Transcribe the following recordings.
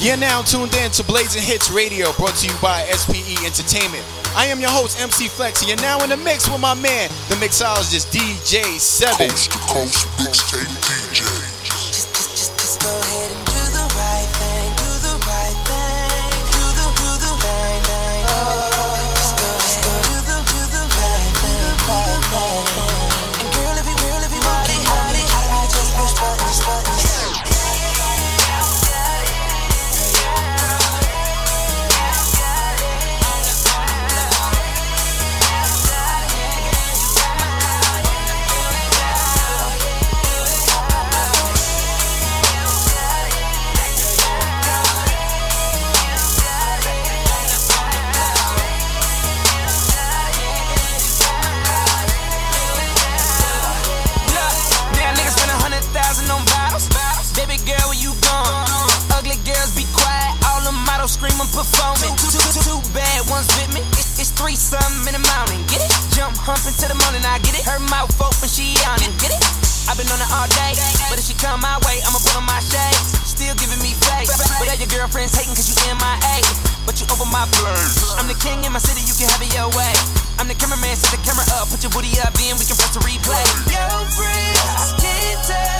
You're now tuned in to Blazing Hits Radio, brought to you by SPE Entertainment. I am your host, MC Flex, and you're now in the mix with my man, the mixologist DJ Seven. Coast to coast mixtape DJ. Her mouth open, she on it. Get it? I've been on it all day, but if she come my way, I'ma put on my shades. Still giving me face, but all your girlfriends hating cause you in my A. But you over my place. I'm the king in my city, you can have it your way. I'm the cameraman, set the camera up, put your booty up in, we can press the replay. Your friends can't tell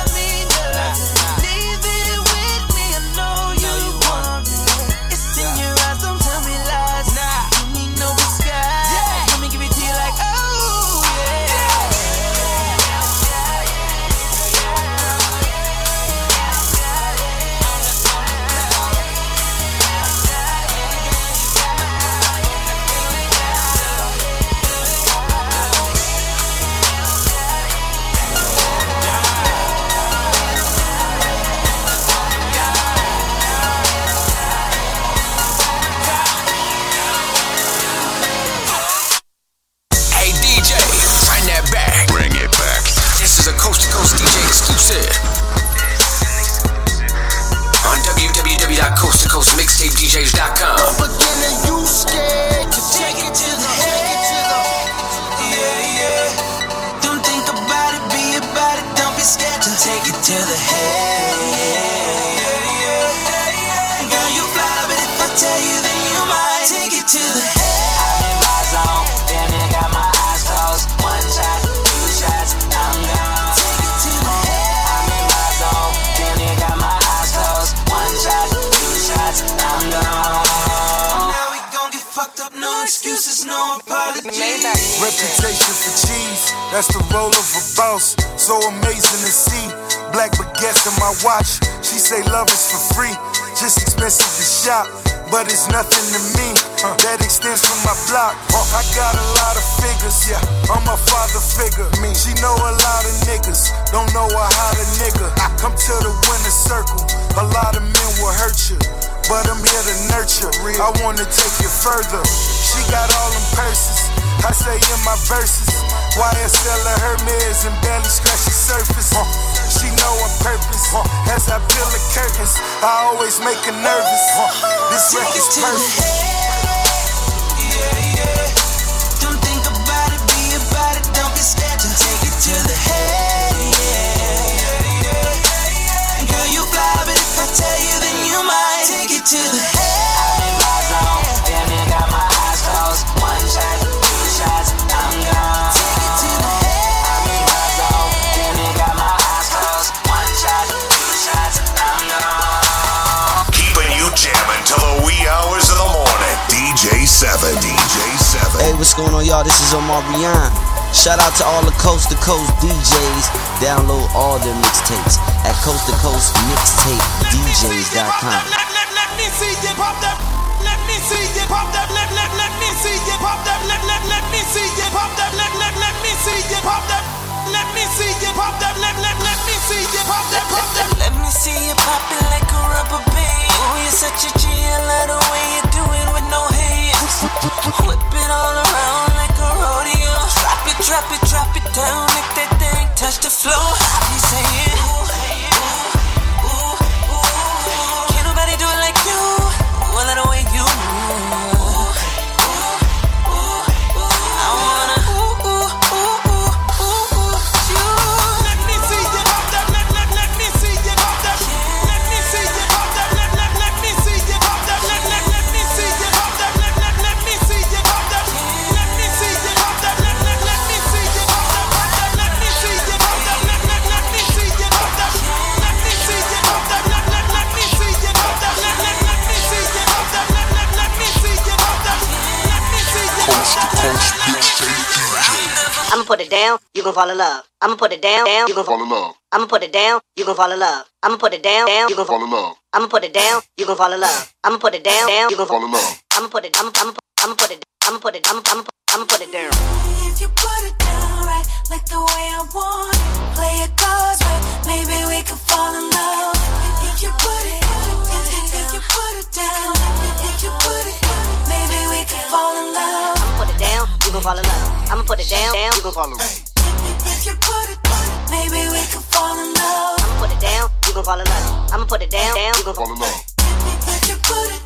Reputation for cheese, that's the role of a boss. So amazing to see. Black baguettes in my watch. She say love is for free, just expensive to shop. But it's nothing to me. Uh, that extends from my block. Uh, I got a lot of figures, yeah. I'm a father figure. Me, she know a lot of niggas. Don't know a how to nigga. I Come to the winner circle. A lot of men will hurt you. But I'm here to nurture. I wanna take you further. She got all them purses. I say in my verses. YSL or Hermes and barely scratch the surface. She know on purpose. As I peel the curtains, I always make her nervous. This work is perfect. Yeah, yeah. Don't think about it, be about it, don't get scared. Take it to the head. Yeah, yeah. 7. DJ 7. Hey, what's going on, y'all? This is Omar Rian. Shout out to all the coast to coast DJs. Download all their mixtapes at coast to coast mixtapedjs.com. Let, let, let me see you pop that. Let me see you pop that. Let, let, let me see you pop that. Let, let, let me see you pop that. Let, let, let me see you pop that. Let me see you pop that. Let, let, let me see you pop that. Pop that. Let me see you pop it like a rubber band. Oh, you're such a G, I love the way you do it with no hands. Whip it all around like fall in love. I'ma put it down, down, you gon' fall in love. I'ma put it down, you gon' fall in love. I'ma put it down, down, you gon' fall in love. I'ma put it down, you gon' fall in love. I'ma put it down, down, you gon' fall in love. I'ma put it, I'ma, I'ma, I'ma put it, I'ma put it, I'ma, I'ma, I'ma put it down. If you put it down right, like the way I want it, play it cards right, maybe we could fall in love. If you put it, if, if you put it down, if you put it, maybe we could fall in love. I'ma put it down, you gon' fall in love. I'ma put it down, down, you gon' fall in love. Maybe we could fall in love. I'ma put it down, you gon' fall in love. I'ma put it down, down, you gon' fall in love. If you put it,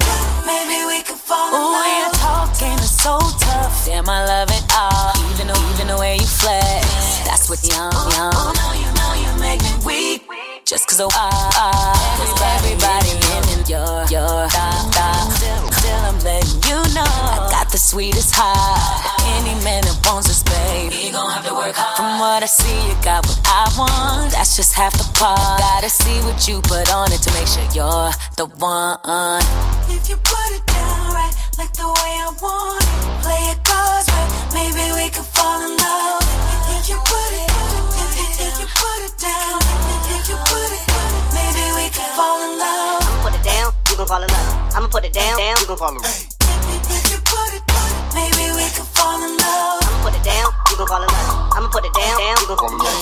maybe we could fall in love. Ooh, love. your talking is so tough. Damn, I love it all. Even though, even the way you flex, that's what young, young. Oh, no, you know you make me weak. Just cause, oh, ah, ah, cause everybody in in your, your, da, da. Still, still I'm letting you know I got the sweetest heart. Any man that wants this, babe, he gon' have to work hard. From what I see, you got what I want. That's just half the part. Gotta see what you put on it to make sure you're the one. If you put it down right, like the way I want it, play it maybe we could fall in love. If you put it, if, if, if you put it down, if you put it, maybe we could fall in love. I'ma put it down, you gon' fall in love. I'ma put it down, down, you gon' fall in love. If you put it, maybe we could fall in love. I'ma put it down, you gon' fall in love. I'ma put it down, down, you gon' fall in love.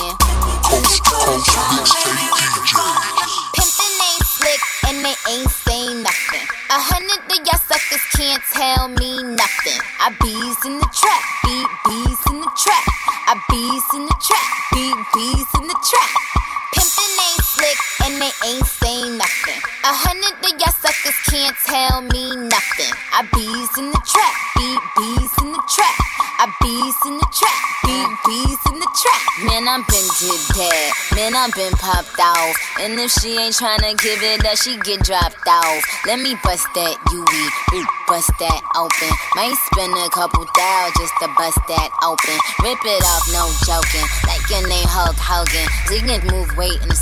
Been popped off. And if she ain't tryna give it up, she get dropped off. Let me bust that UE, bust that open. Might spend a couple thou just to bust that open. Rip it off, no joking. Like your name Hulk Hogan. Can move weight the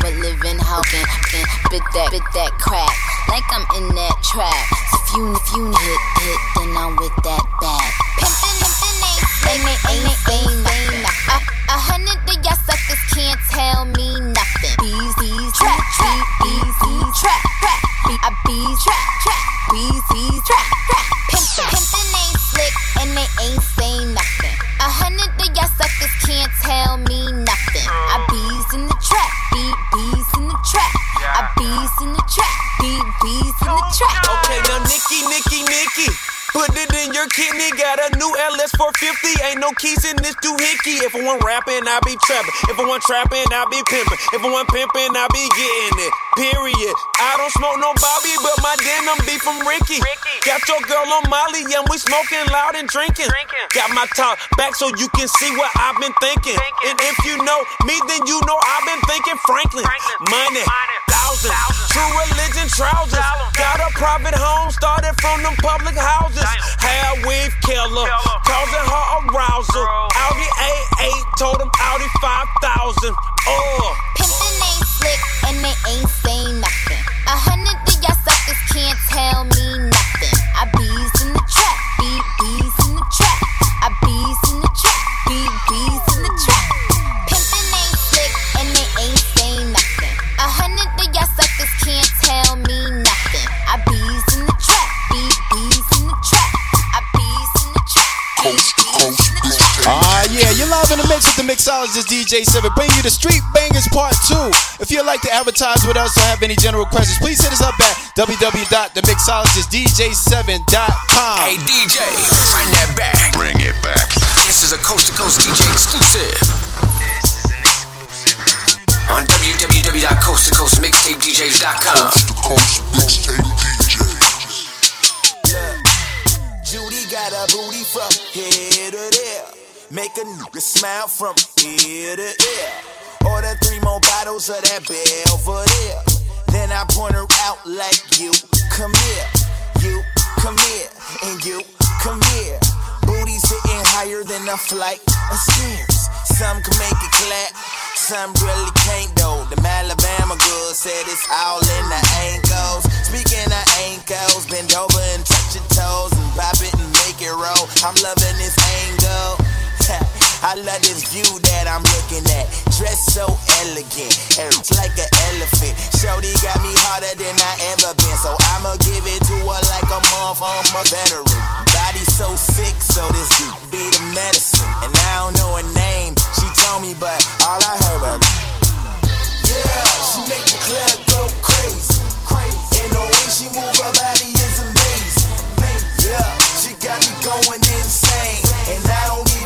but live in Hogan. Bit that, bit that crack. Like I'm in that trap. If you, if you hit, hit, then I'm with that bag. Pimpin', pimpin' ain't, ain't, ain't, ain't, ain't, ain't, a, a hundred of y'all suckers can't tell me nothing. Bees, bees, trap, trap, bees, bees, trap, trap, bee, a bees, trap, trap, bees, bees, trap, trap. Pimpin', pimpin' ain't slick and they ain't saying nothing. A hundred of y'all suckers can't tell me nothing. I bees in the trap, beat bees in the trap. I bees in the trap, beat bees in the trap. Okay, Put it in your kidney, got a new LS 450. Ain't no keys in this doohickey. If I want rapping, I be trapping. If I want trapping, I be pimping. If I want pimping, I be getting it. Period. I don't smoke no Bobby, but my denim be from Ricky. Ricky. Got your girl on Molly, and we smoking loud and drinking. Got my top back so you can see what I've been thinking. And if you know me, then you know I've been thinking Franklin. Money, thousands. True religion trousers. Got a private home, started from them public houses. Hair weave killer, causing her arousal. Audi A8 told him Audi 5000. Oh. Uh. Pimpin' ain't slick and they ain't saying nothing. A hundred of y'all suckers can't tell me mixologist DJ 7. Bring you the Street Bangers Part 2. If you'd like to advertise with us or have any general questions, please hit us up at www.themixologistdj7.com. Hey DJ, bring that back. Bring it back. This is a coast to coast DJ exclusive. On www.coasttocoastmixtapedjs.com. Coast mixtape DJ. Judy got a booty from here to there. Make a nigga smile from ear to ear. Order three more bottles of that Belvedere. Then I point her out like you. Come here, you come here, and you come here. Booty sitting higher than a flight of stairs. Some can make it clap, some really can't though. The Alabama girl said it's all in the ankles. Speaking of ankles, bend over and touch your toes and pop it and make it roll. I'm loving this angle. I love this view that I'm looking at. Dressed so elegant, and it's like an elephant. Shorty got me harder than I ever been, so I'ma give it to her like a month. I'm a veteran. Body so sick, so this beat be the medicine. And I don't know her name, she told me, but all I heard was. Yeah, she make the club go crazy. And the way she move her body is amazing. Yeah, she got me going insane. And I don't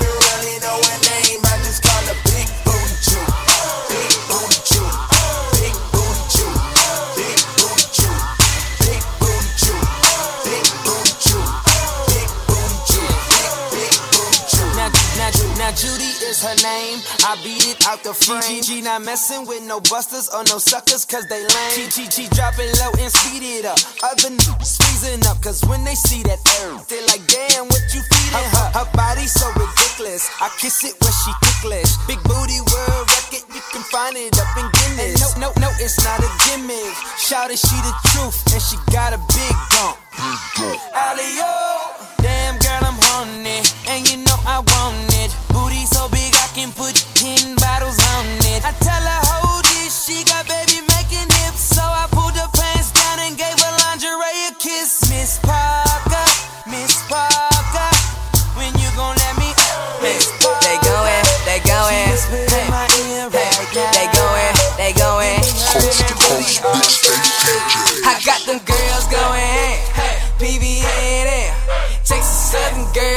her name. I beat it out the frame. G, not messing with no busters or no suckers, cause they lame. G, drop it low and speed it up. Other niggas squeezing up, cause when they see that air, they like, damn, what you feeding her? Her body so ridiculous. I kiss it when she ticklish. Big booty world record, you can find it up in Guinness. And no, no, no, it's not a gimmick. Shout it, she the truth, and she got a big bump. Alley-o,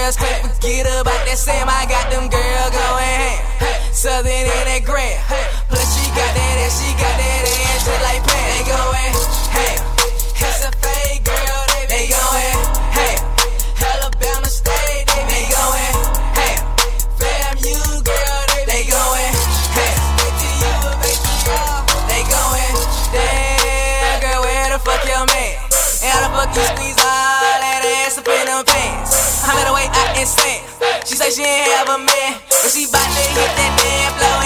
girls can't forget about that Sam. I got them girls going, ham. Southern in that grand. Plus she got that ass, she got that ass just like She she ain't have a man, but she bout to hit that damn flow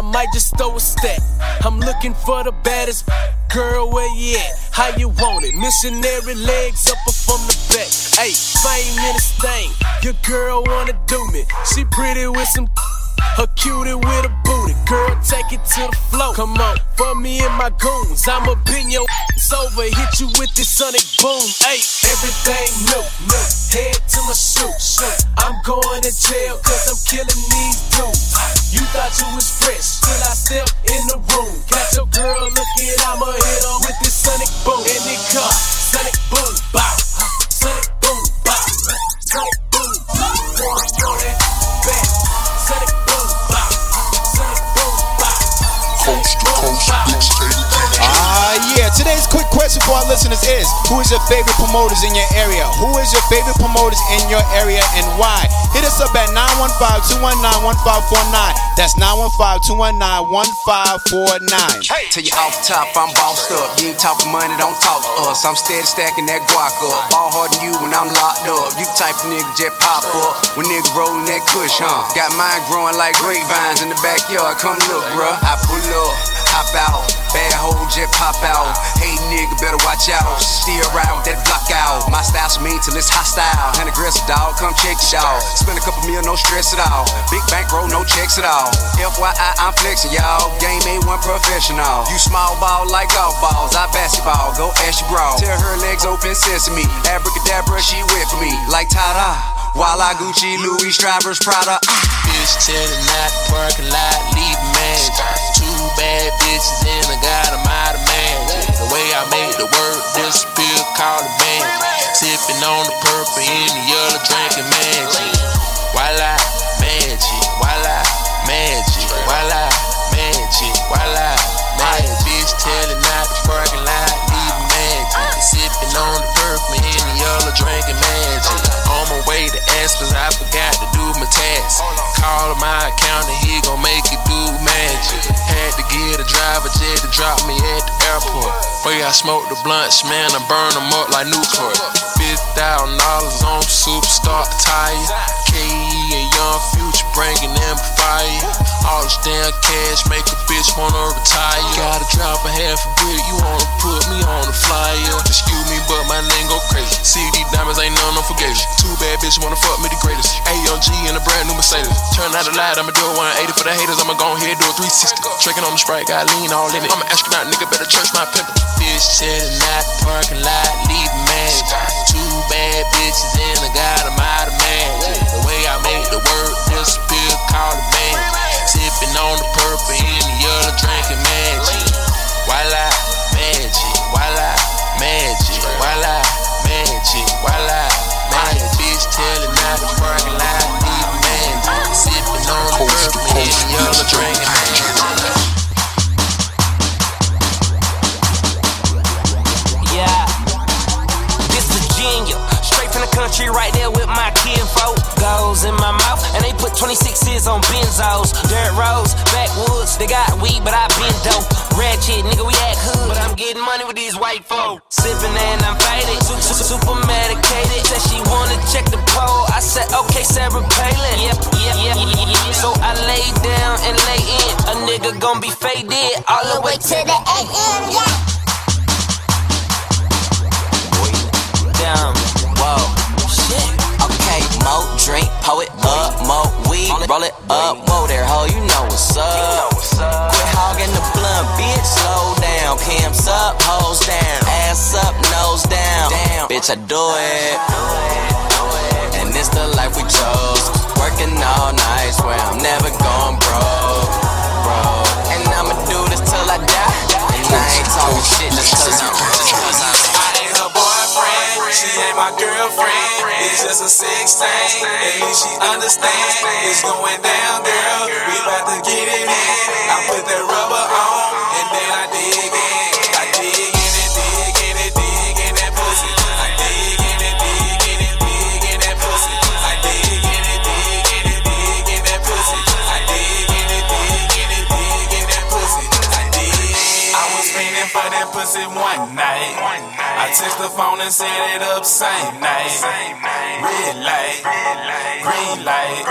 I might just throw a stack. I'm looking for the baddest girl. Where you at? How you want it? Missionary legs up or from the back. Hey, fame in this thing. Your girl wanna do me. She pretty with some. Her cutie with a booty, girl, take it to the floor. Come on, for me and my goons, I'ma bend your ass over, hit you with this sonic boom. Hey, everything new, new. Head to my shoe. I'm going to jail cause I'm killing these dudes. You thought you was fresh till I step in the room. Got your girl looking, I'ma hit her with this sonic boom. And it come, sonic boom, bop, sonic boom, bop, sonic boom, bop. Throw that back, Ah, yeah. Today's quick question for our listeners is Who is your favorite promoters in your area? Who is your favorite promoters in your area and why? Hit us up at 915 219 1549. That's 915 219 1549. Hey, tell you off top, I'm bossed up. You ain't talking money, don't talk to us. I'm steady stacking that guac up. Ball harder than you when I'm locked up. You type of nigga just pop up when nigga rolling that kush, huh? Got mine growing like grapevines in the backyard. Come look, bruh. I pull up, hop out. Bad hoe just pop out. Hey nigga, better watch out. Steer around with that block out. My style's mean till it's hostile. And aggressive dog, come check it out. Spend a couple mil, no stress at all. Big bankroll, no checks at all. FYI, I'm flexing, y'all. Game A1 professional. You small ball like golf balls. I basketball, go ask your bra. Tell her legs open sesame. Abracadabra, she for me. Like ta-da. While I Gucci, Louis, Strivers, Prada. Ah. Bitch telling out the parking lot, leave man. Bad bitches and I got them out of man. The way I made the word disappear, call it man. Sipping on the purple in the yellow, drinking magic. Voila, magic. Voila, magic. Voila, magic. Voila, magic. Bitch telling out the leave magic. Sipping on the purple in the yellow, drinking magic. On my way to Aspens, I forgot to do my task. Call my accountant, he gon' make it do magic. Had to get a driver jet to drop me at the airport. Way I smoke the blunts, man, I burn them up like Newport. Fifty thousand dollars on superstar attire. KE and Young Future bringing them fire. All this damn cash make a bitch wanna retire. Gotta drop a half a brick, you wanna put me on the flyer. Excuse me, but my name go crazy. CD diamonds ain't none unforgiving. Two bad bitches wanna fuck me the greatest. AMG and a brand new Mercedes. Turn out the light, I'ma do a 180 for the haters. I'ma go ahead do a 360. Drinking on the sprite, got lean all in it. I'm an astronaut, nigga, better church my pimpin'. Bitch out the parking lot, leave man. Two bad bitches and I got them out of man. The way I make the word disappear, call it man. Sipping on the purple in the yellow, drinking magic. Voila, magic. Voila, magic. Voila, magic. Voila, magic. Bitch telling out the parking lot, leave magic. Sipping on the purple in the yellow, drinking magic. Yeah, this Virginia, from the country, right there with my kinfolk. Goes in my mouth, and they put 26s on benzos. Dirt roads, backwoods, they got weed, but I been dope. Ratchet, nigga, we act hood, but I'm getting money with these white folk. Sipping and I'm faded, super, super, medicated. Said she wanna check the pole, I said, okay, Sarah Palin. Yep, yep, yep, yep. So I lay down and lay in. A nigga gon' be faded all the way to the AM, yeah. Damn, whoa, shit. Okay, mo drink, it up, mo weed, roll it up, whoa there, ho, you know what's up. Quit hogging the blunt, bitch, slow down. Pimps up, hoes down, ass up, nose down. Damn, bitch, I do it. And it's the life we chose. Working all night, swear I'm never going broke, bro. And I'ma do this till I die. And I ain't talking shit just cause I'm I ain't her boyfriend, she ain't my girlfriend. It's just a sex thing. At she understand. It's going down, girl. We about to get it in. I put that rubber on, that pussy one night. I text the phone and set it up same night. Red light, green light.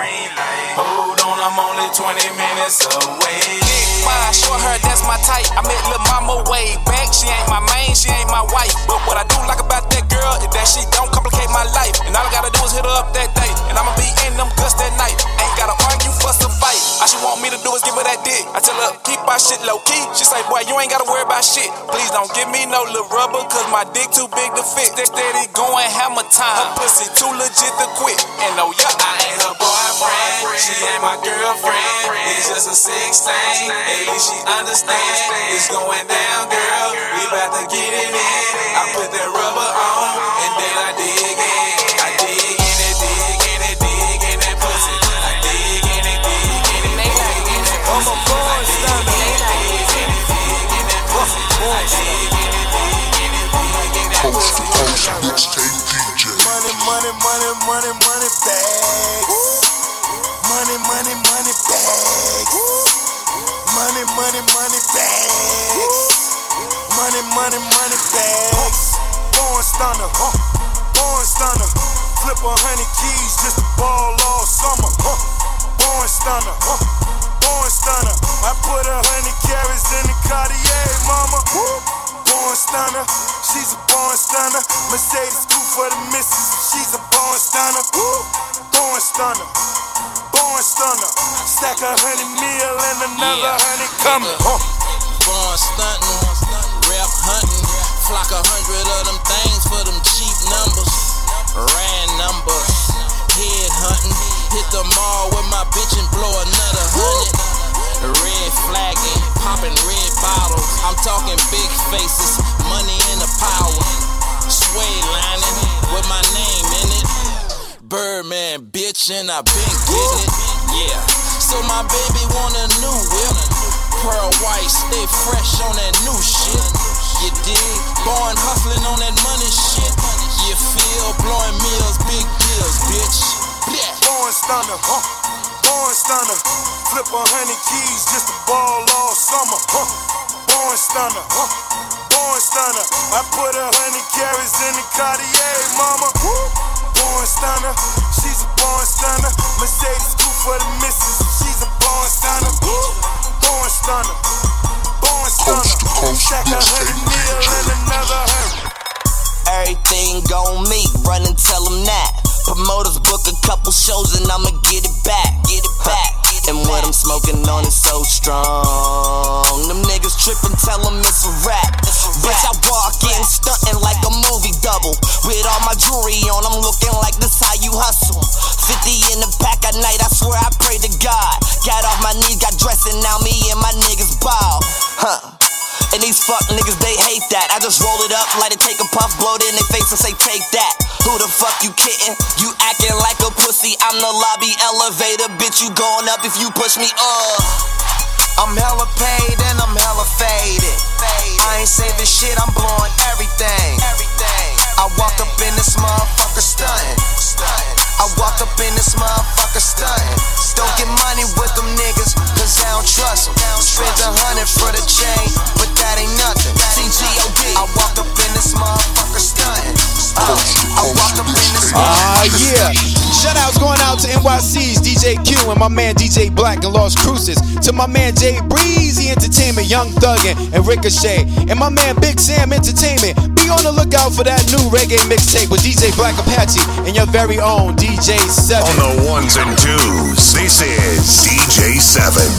Hold on, I'm only 20 minutes away. Fine, short hair, that's my type. I met lil' mama way back. She ain't my main, she ain't my wife. But what I do like about that girl is that she don't complicate my life. And all I gotta do is hit her up that day. And I'ma be in them guts that night. Ain't gotta argue, fuss or fight. All she want me to do is give her that dick. I tell her, keep my shit low key. She say, boy, you ain't gotta worry about shit. Please don't give me no little rubber, cause my dick too big to fit. That steady going hammer time. Her pussy too legit to quit. And oh yeah, I ain't her boyfriend, she ain't my girlfriend. It's just a sex thing. At least she understands. It's going down, girl. We about to get it in. I put that rubber on, and then I dig in. I dig in it, dig in it, dig in that pussy. I dig in it, dig in it, dig in that pussy. I dig in it, dig in it, dig in that pussy. I dig in it, dig in it, dig in that pussy. Money, money, money, money, money bags. Stunner, huh? Born stunner. Flip a hundred keys just to ball all summer, huh? Born stunner, huh? Born stunner. I put a hundred carats in the Cartier, mama. Born stunner, she's a born stunner. Mercedes coupe for the missus, she's a born stunner. Born stunner, born stunner. Stack a hundred mil and another hundred coming. Huh? Born hunting, flock a hundred of them things for them cheap numbers. Ran numbers, head ball with my bitch and blow another hundred. Red flagging, popping red bottles. I'm talking big faces, money in the power. Suede lining with my name in it. Birdman, bitch, and I been getting it. Yeah. So my baby want a new whip. Pearl white, stay fresh on that new shit. You dig? Born hustling on that money shit. You feel? Blowing meals, big deals, bitch. Yeah. Born stunner, huh? Born stunner. Flip a hundred keys just to ball all summer, huh? Born stunner, huh? Born stunner. I put a hundred carats in the Cartier, mama. Born stunner. She's a born stunner. Mercedes coupe for the missus. She's a born stunner. Born stunner. A and another hundred. Everything gon' me, run and tell them that. Promoters book a couple shows and I'ma get it back, get it back. And what I'm smoking on is so strong. Them niggas trippin', tell them it's a rap. Bitch, I walk in stuntin' like a movie double. With all my jewelry on, I'm looking like this how you hustle. 50 in the pack at night, I swear I pray to God. Got off my knees, got dressed, and now me and my niggas ball. Huh. And these fuck niggas, they hate that. I just roll it up, light it, take a puff, blow it in their face and say, take that. Who the fuck you kidding? You acting like a pussy. I'm the lobby elevator, bitch. You going up if you push me up. I'm hella paid and I'm hella faded. I ain't saving shit, I'm blowing everything. I walked up in this motherfucker stunting. I walked up in this motherfucker stunting. Don't get money with them niggas, cause I don't trust them. Spent a hundred for the chain, but that ain't nothing. TGOD, I walked up in this motherfucker. Uh, I walked up in this Ah, uh, yeah. Shoutouts going out to NYC's DJ Q and my man DJ Black and Las Cruces, To my man Jay Breezy Entertainment, Young Thuggin and Ricochet. And my man Big Sam Entertainment. Be on the lookout for that new reggae mixtape with DJ Black Apache and your very own DJ 7. On the ones and twos, this is DJ 7.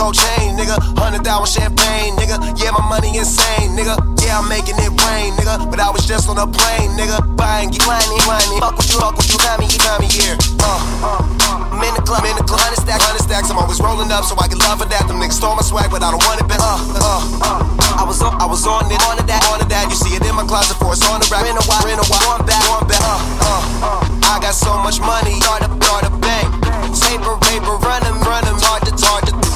Gold chain, nigga. Hundred thousand champagne, nigga. Yeah, my money insane, nigga. Yeah, I'm making it rain, nigga. But I was just on a plane, nigga. Buying, get whiny, whiny. Fuck with you, fuck with you, got me, you got me here. Uh, I'm in the club, in the club. Hundred stacks, hundred stacks. I'm always rolling up, so I get love for that. Them niggas stole my swag, but I don't want it back. Uh, uh. I was on, I was on it, on it, that, on it, that. You see it in my closet for it's on the rack. In a while, in a while, going back, going back. Uh, uh. I got so much money, start to, start to bank. Paper, paper, run 'em, run 'em, hard to, hard to.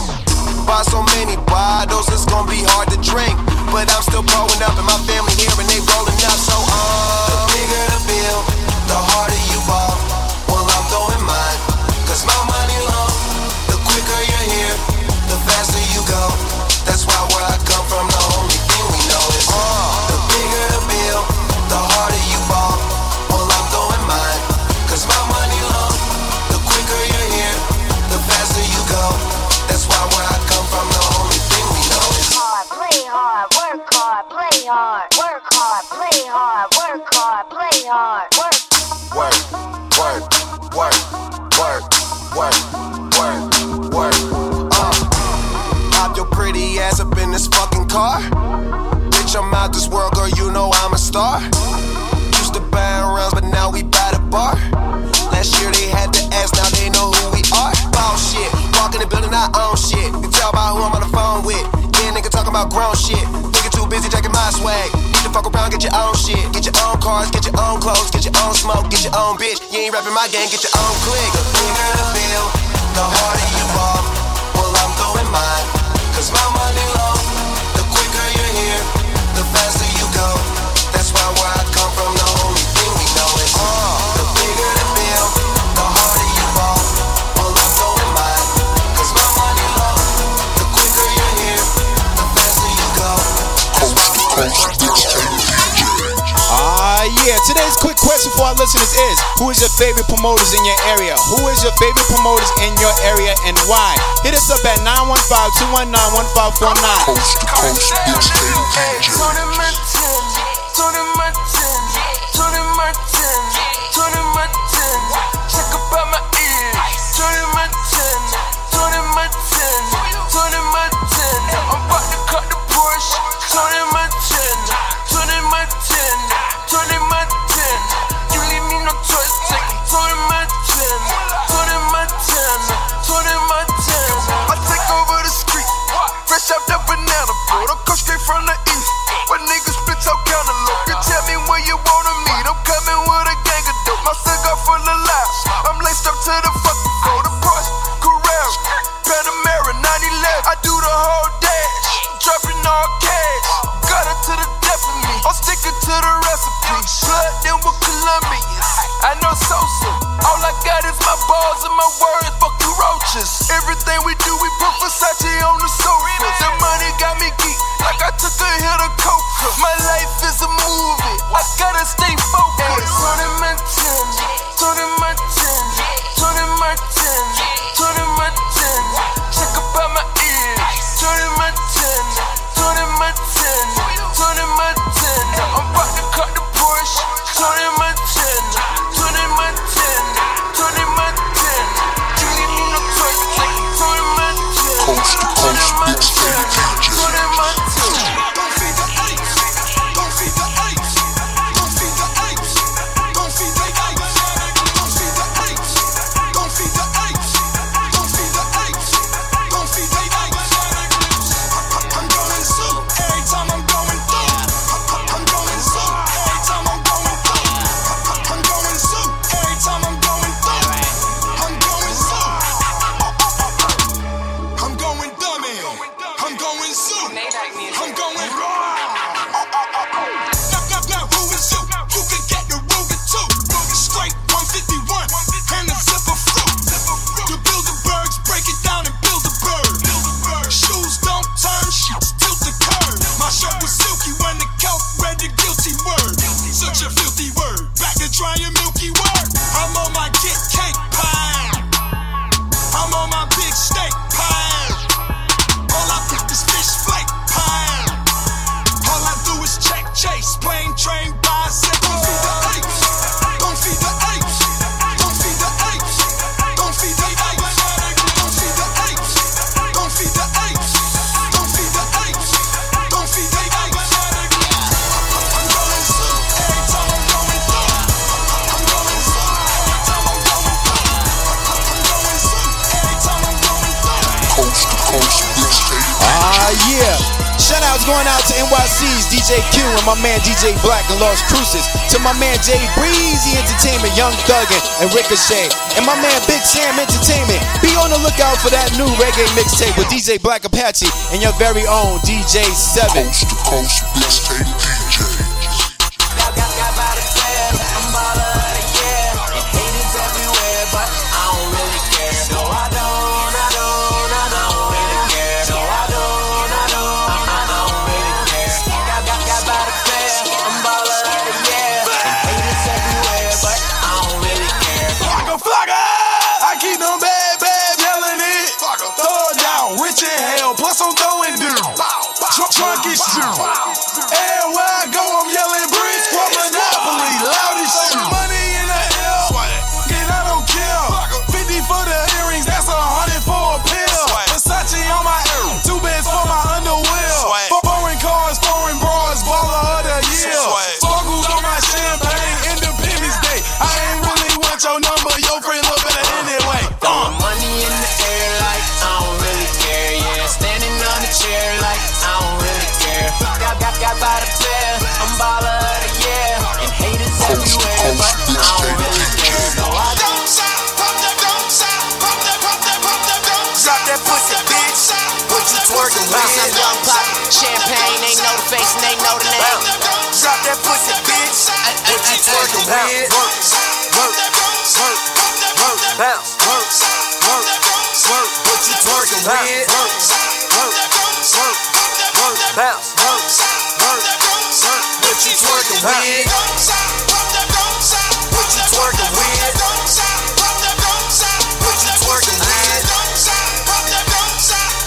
Buy so many bottles, it's gonna be hard to drink. But I'm still growing up, and my family here, and they rolling up. So, uh, the bigger the bill, the harder you ball. Well, I'm throwing mine, cause my money long. The quicker you're here, the faster you go. That's why where I come work. work, work, work, work, work, work, work. Uh, pop your pretty ass up in this fucking car. Bitch, I'm out this world, girl. You know I'm a star. Used to buy rounds, but now we buy the bar. Last year they had to ask, now they know who we are. Ball shit, walk in the building, I own shit. You can tell by who I'm on the phone with. Yeah, nigga talking about grown shit. Nigga too busy checking my swag. Fuck around, get your own shit. Get your own cars, get your own clothes, get your own smoke, get your own bitch. You ain't rapping my game, get your own clique. The bigger the bill, the harder you ball. Well, I'm throwing mine, cause my question for our listeners is Who is your favorite promoters in your area? Who is your favorite promoters in your area and why? Hit us up at 915 219 1549. Coast to coast DJ Q and my man DJ Black and Las Cruces. To my man Jay Breezy Entertainment, Young Thuggin, and Ricochet. And my man Big Sam Entertainment. Be on the lookout for that new reggae mixtape with DJ Black Apache and your very own DJ 7. Coast to coast bounce, work, work, work. What you twerking with? Work, work, work, work, bounce, work, work, work. What you twerking with? What you twerking with? What you twerking with?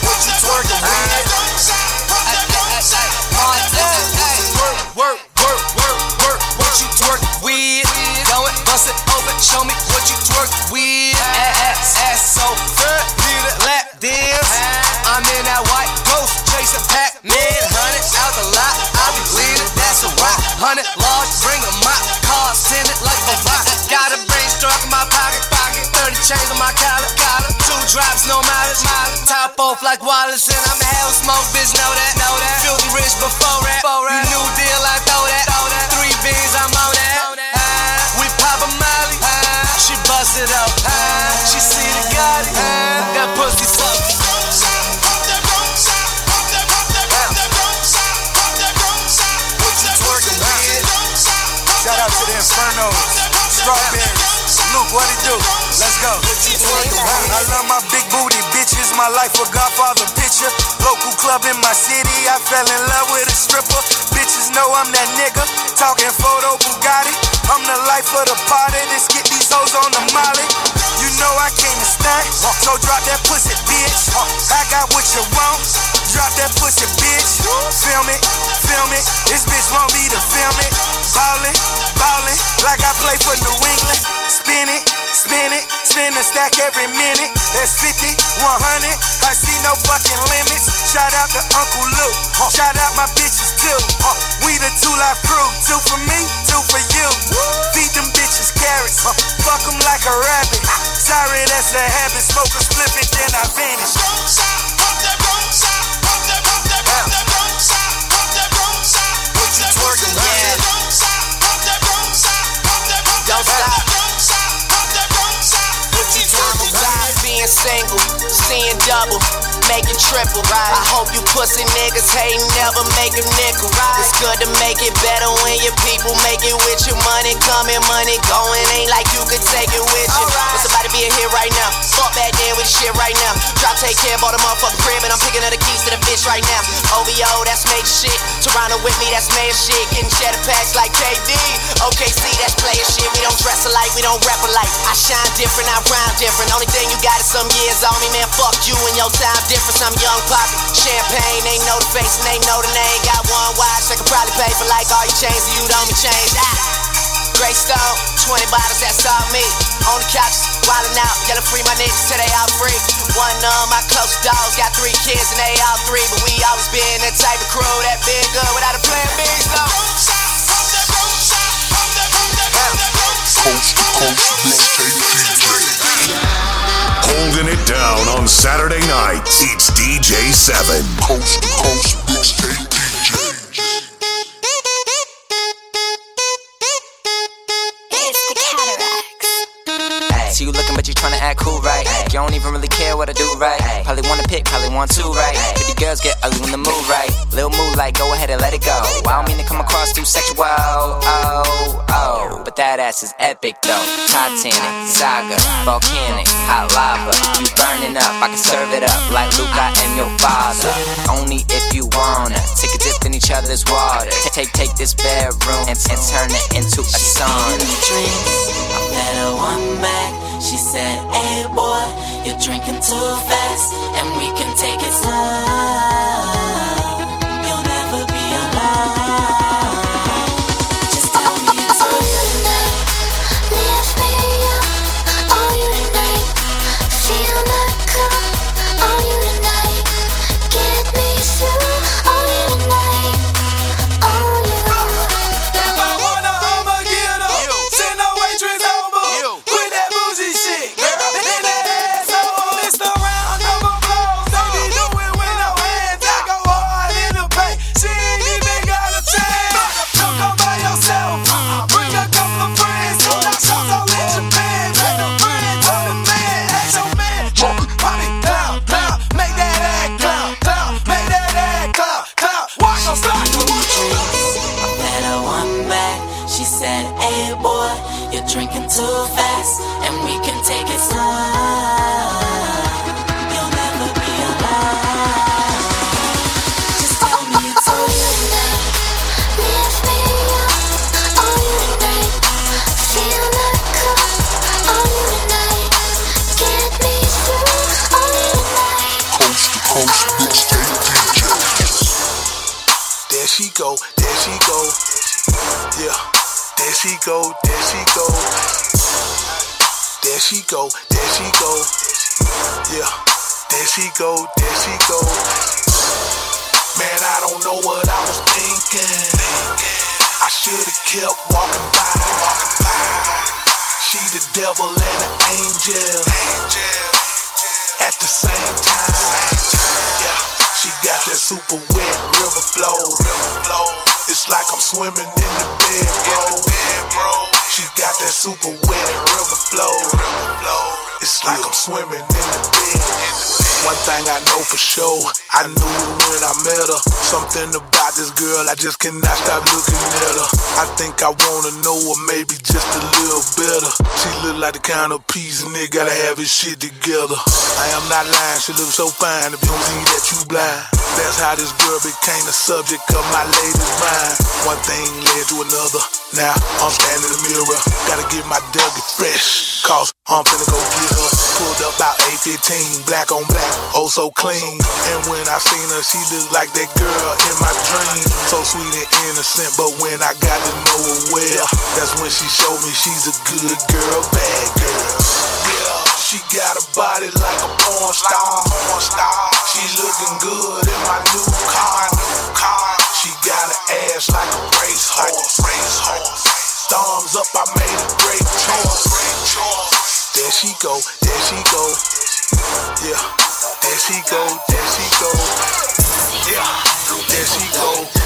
What you twerking with? Work, work, work, work, work. What you twerk with? Go and bust it open. Show me what you twerk with. Ass, ass so good. Need a lap dance. I'm in that white ghost chasing Pac-Man. Hundred out the lot. I be leading. That's a rock. Hundred large. Bring a mop. Car send it like a rock. Got a brain struck in my pocket. Pocket. Thirty chains on my collar. Collar. Two drops, no mileage. Mileage. Top off like Wallace and I'm a hell smoke. Bitch, know that. Know that. Filthy rich before that. You new deal, I Strawberries. Luke, what it do? Let's go. I love my big booty bitches. My life a Godfather picture. Local club in my city. I fell in love with a stripper. Bitches know I'm that nigga. Talking photo Bugatti. I'm the life of the party. Let's get these hoes on the molly. You know I came to stunt. So drop that pussy, bitch. Uh, I got what you want. Drop that pussy, bitch. Film it, film it. This bitch want me to film it. Ballin', ballin', like I play for New England. Spin it, spin it, spin the stack every minute. That's 50, 100. I see no fucking limits. Shout out to Uncle Luke. Shout out my too. Uh, we the two life crew. Two for me, two for you. Feed them bitches carrots. Uh, fuck them like a rabbit. Sorry, that's a habit. Smoke a split and then I vanish. What you twerking, yeah? Don't stop. What you twerking, God? Being single, seeing double, making triple. Right. I hope you pussy niggas hate never make a nickel. It's good to make it better when your people make it with your money coming, money going. Ain't like you could take it with you. But somebody be here right now. Fuck back then with shit right now. Drop take care, bought a motherfucking crib, and I'm picking up the keys to the bitch right now. OVO, that's major shit. Toronto with me, that's major shit. Getting cheddar packs like KD. OKC, that's player shit. We don't dress alike, we don't rap alike. I shine different, I rhyme different. Only thing you got is some years on me, man. Fuck you and your time difference. I'm young poppy. Champagne, they know the face and they know the name. Got one watch, I could probably pay for like all your chains, and you don't be changed. Ah. Grey Stone, 20 bottles, that's all me. On the couch, wildin' out, yelling free my niggas till they all free. One of my close dogs got three kids and they all three, but we always been that type of crew that been good without a plan B. So. Coast to coast. Holding it down on Saturday nights, it's DJ 7. Coast coast mixtape see you looking, but you tryna act cool, right? You don't even really care what I do, right? Probably wanna pick, probably want to, right? Pretty girls get ugly when the mood right. Little mood like, go ahead and let it go. I don't mean to come across too sexual, oh, oh. But that ass is epic though. Titanic, saga, volcanic, hot lava. You burning up, I can serve it up like Luke, I am your father. Only if you wanna. Take a dip in each other's water. Take, take this bedroom and, and turn it into a sauna. I met a one back. She said, Hey boy, you're drinking too fast, and we can take it slow. Should've kept walking by. She the devil and an angel. angel. At the same time. Yeah, she got that super wet river flow. flow. It's like I'm swimming in the bed, bro. She got that super wet river flow. It's like I'm swimming in the bed. One thing I know for sure, I knew when I met her. Something about this girl, I just cannot stop looking at her. I think I wanna know her, maybe just a little better. She look like the kind of piece nigga gotta have his shit together. I am not lying, she looks so fine, if you don't see that you blind. That's how this girl became the subject of my latest mind. One thing led to another. Now I'm standing in the mirror, gotta get my Dougie fresh. Cause I'm finna go get her. Pulled up about 815, black on black, oh so clean. And when I seen her, she looked like that girl in my dream. So sweet and innocent, but when I got to know her well, that's when she showed me she's a good girl, bad girl. Yeah. She got a body like a porn star. porn star. She looking good in my new car. She got an ass like a racehorse. Thumbs up, I There she go, there she go. Yeah, there she go, there she go. Yeah, there she go.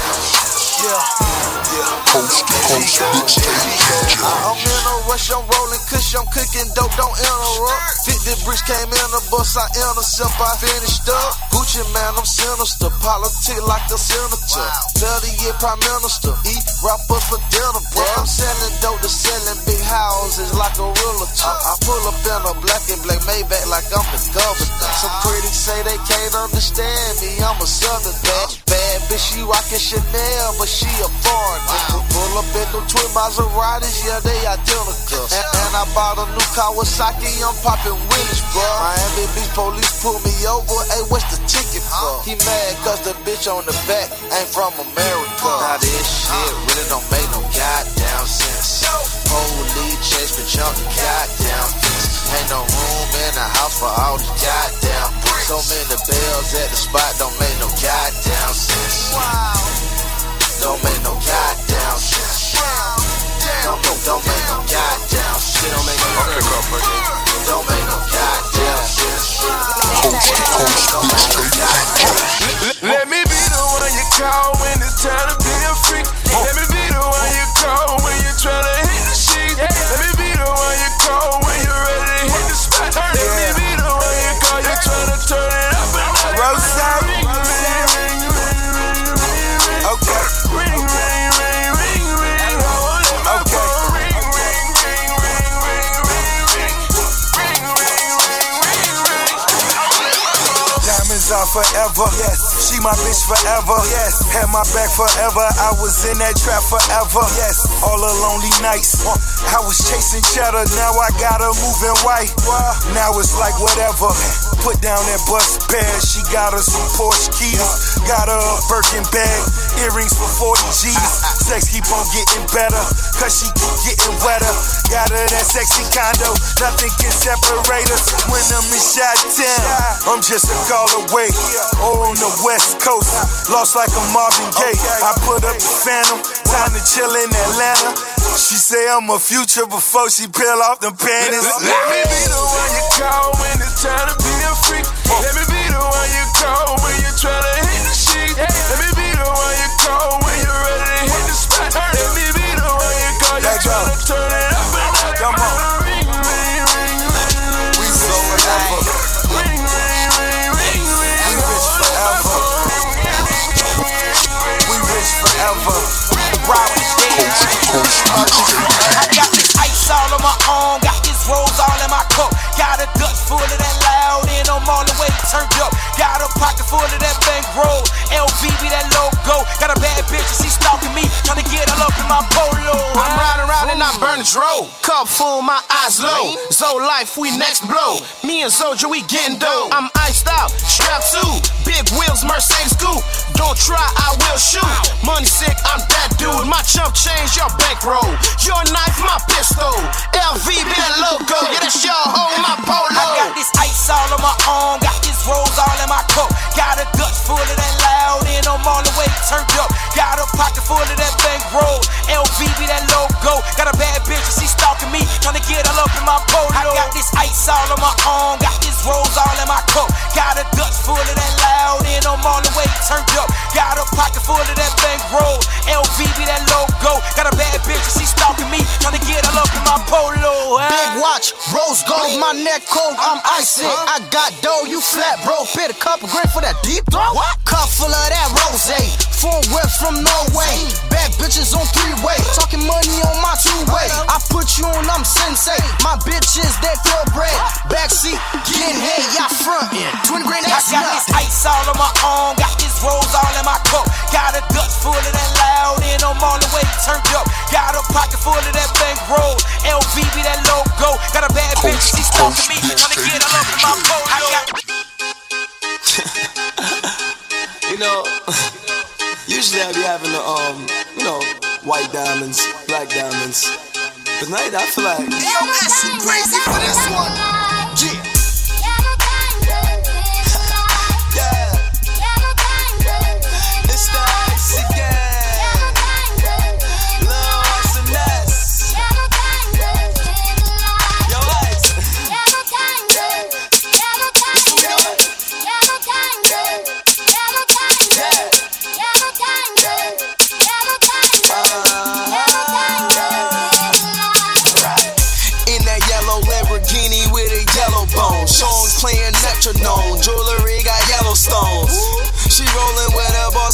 Coast to coast mixtape. I'm in a rush, I'm rolling kush, I'm cooking dope, don't interrupt. 50 bricks came in the bus, I intercept, I finished up. Gucci Mane, I'm sinister, politic like a senator. 30 year prime minister, eat rappers for dinner, bro. I'm selling dope to selling big houses like a realtor. I pull up in a black and black Maybach like I'm the governor. Some critics say they can't understand me, I'm a southern bad, bad bitch, she rockin' Chanel, but she a foreigner. Pull up in them twin Maseratis, yeah, they identical. And, and I bought a new Kawasaki, I'm popping Willis, bro. Miami Beach police pull me over, hey, what's the ticket for? He mad cause the bitch on the back ain't from America. Now this shit really don't make no goddamn sense. Holy chase, bitch, on the goddamn fence. Ain't no room in the house for all the goddamn bricks. So many bells at the spot don't make no goddamn sense. Don't make no goddamn sense. Don't, don't, don't make no goddamn shit. Don't make no Don't make no goddamn sense. Coast to coast mixtape DJ. Let me be the one you call when it's time to be a freak. Let me be the one you call when you're trying to hit the sheet. Let me be the one you call when you're ready to hit the spot. Forever. Yes. She my bitch forever. Yes. Had my back forever. I was in that trap forever. Yes. All the lonely nights. Uh. I was chasing cheddar. Now I got her moving white. Now it's like whatever. Put down that bus bag. She got her some Porsche keys. Uh. Got her a Birkin bag. Earrings for 40 G's. Sex keep on getting better. Cause she keep getting wetter. Got her that sexy condo. Nothing can separate us. When I'm in shot town. I'm just a call away. Or on the west coast. Lost like a Marvin Gaye. I put up the phantom. Time to chill in Atlanta. She say I'm a future before she peel off the panties. Let me be the one you call when it's time to be a freak. Let me be the one you call when you're to hit the sheet. Let me be the one you call when you're ready to hit the spot. Let me be the one you call, you're to turn it I got this ice all on my arm, got this rose all in my cup. Got a Dutch full of that loud, and I'm all the way turned up. Got a pocket full of that bankroll, LVB that logo. Got a bad bitch, and she stalking me, trying to get all up in my polo. I'm riding I burn dro. Cup full, my eyes low. Zoe Life, we next blow. Me and Soldier, we getting dope. I'm iced out, strapped too. Big wheels, Mercedes coupe. Don't try, I will shoot. Money sick, I'm that dude. My chump change, your bankroll. Your knife, my pistol. LVB that logo. Yeah, that's your home, my polo. I got this ice all on my arm, got this rose all in my cup. Got a Dutch full of that loud, and I'm all the way turned up. Got a pocket full of that bankroll, LVB that logo. Got a bad bitch, and she stalking me, trying to get all up in my polo. I got this ice all on my arm, got this rose all in my cup. Got a Dutch full of that loud, and I'm all the way turned up. Got a pocket full of that bankroll, LVB that logo. Got a bad bitch, and she stalking me, trying to get all up in my polo. eh? Big watch, rose gold, my neck cold, I'm icy. I got dough, you flat, bro. Paid a couple grand for that deep throat. What? Cup full of that rose. Four whips from Norway. Bad bitches on three way. Talking money on my two way. I put you on, I'm sensei. My bitches, they feel bread. Backseat, getting head, y'all frontin'. 20 grand, I that's got this ice all on my arm, got this rose all in my cup. Got a Dutch full of that loud, and I'm all the way turned up. Got a pocket full of that bankroll, LVB that logo. Got a bad bitch, Coast she to stalking me, trying to get all up in my polo. I got You know, usually I be having the um, you know, white diamonds, diamonds. But tonight I feel like Yo, that's crazy for this one.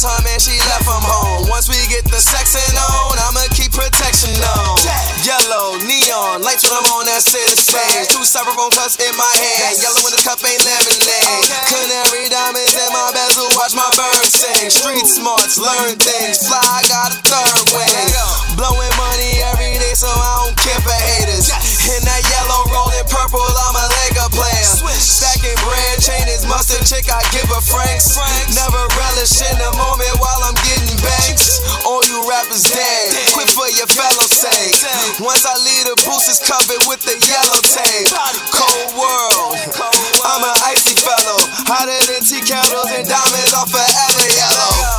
With her boss, huh, man, she left from home. Once we get the sexing on, I'ma keep protection on. Yellow, neon, lights when I'm on that city stage. Two styrofoam cups in my hand. Yellow in the cup ain't lemonade. Canary diamonds in my bezel, watch my bird sing. Street smarts, learn things. Fly, I got a third wing. Blowing money every day, so I don't care for haters. In that yellow, rolling purple, I'm a Lego player. Stacking bread, chain is mustard, chick, I give a francs. Never relish in the moment while I'm getting banks. All you rappers dead, quit for your fellow sake. Once I leave the booth is covered with the yellow tape. Cold world, I'm an icy fellow. Hotter than tea kettles and diamonds are forever yellow.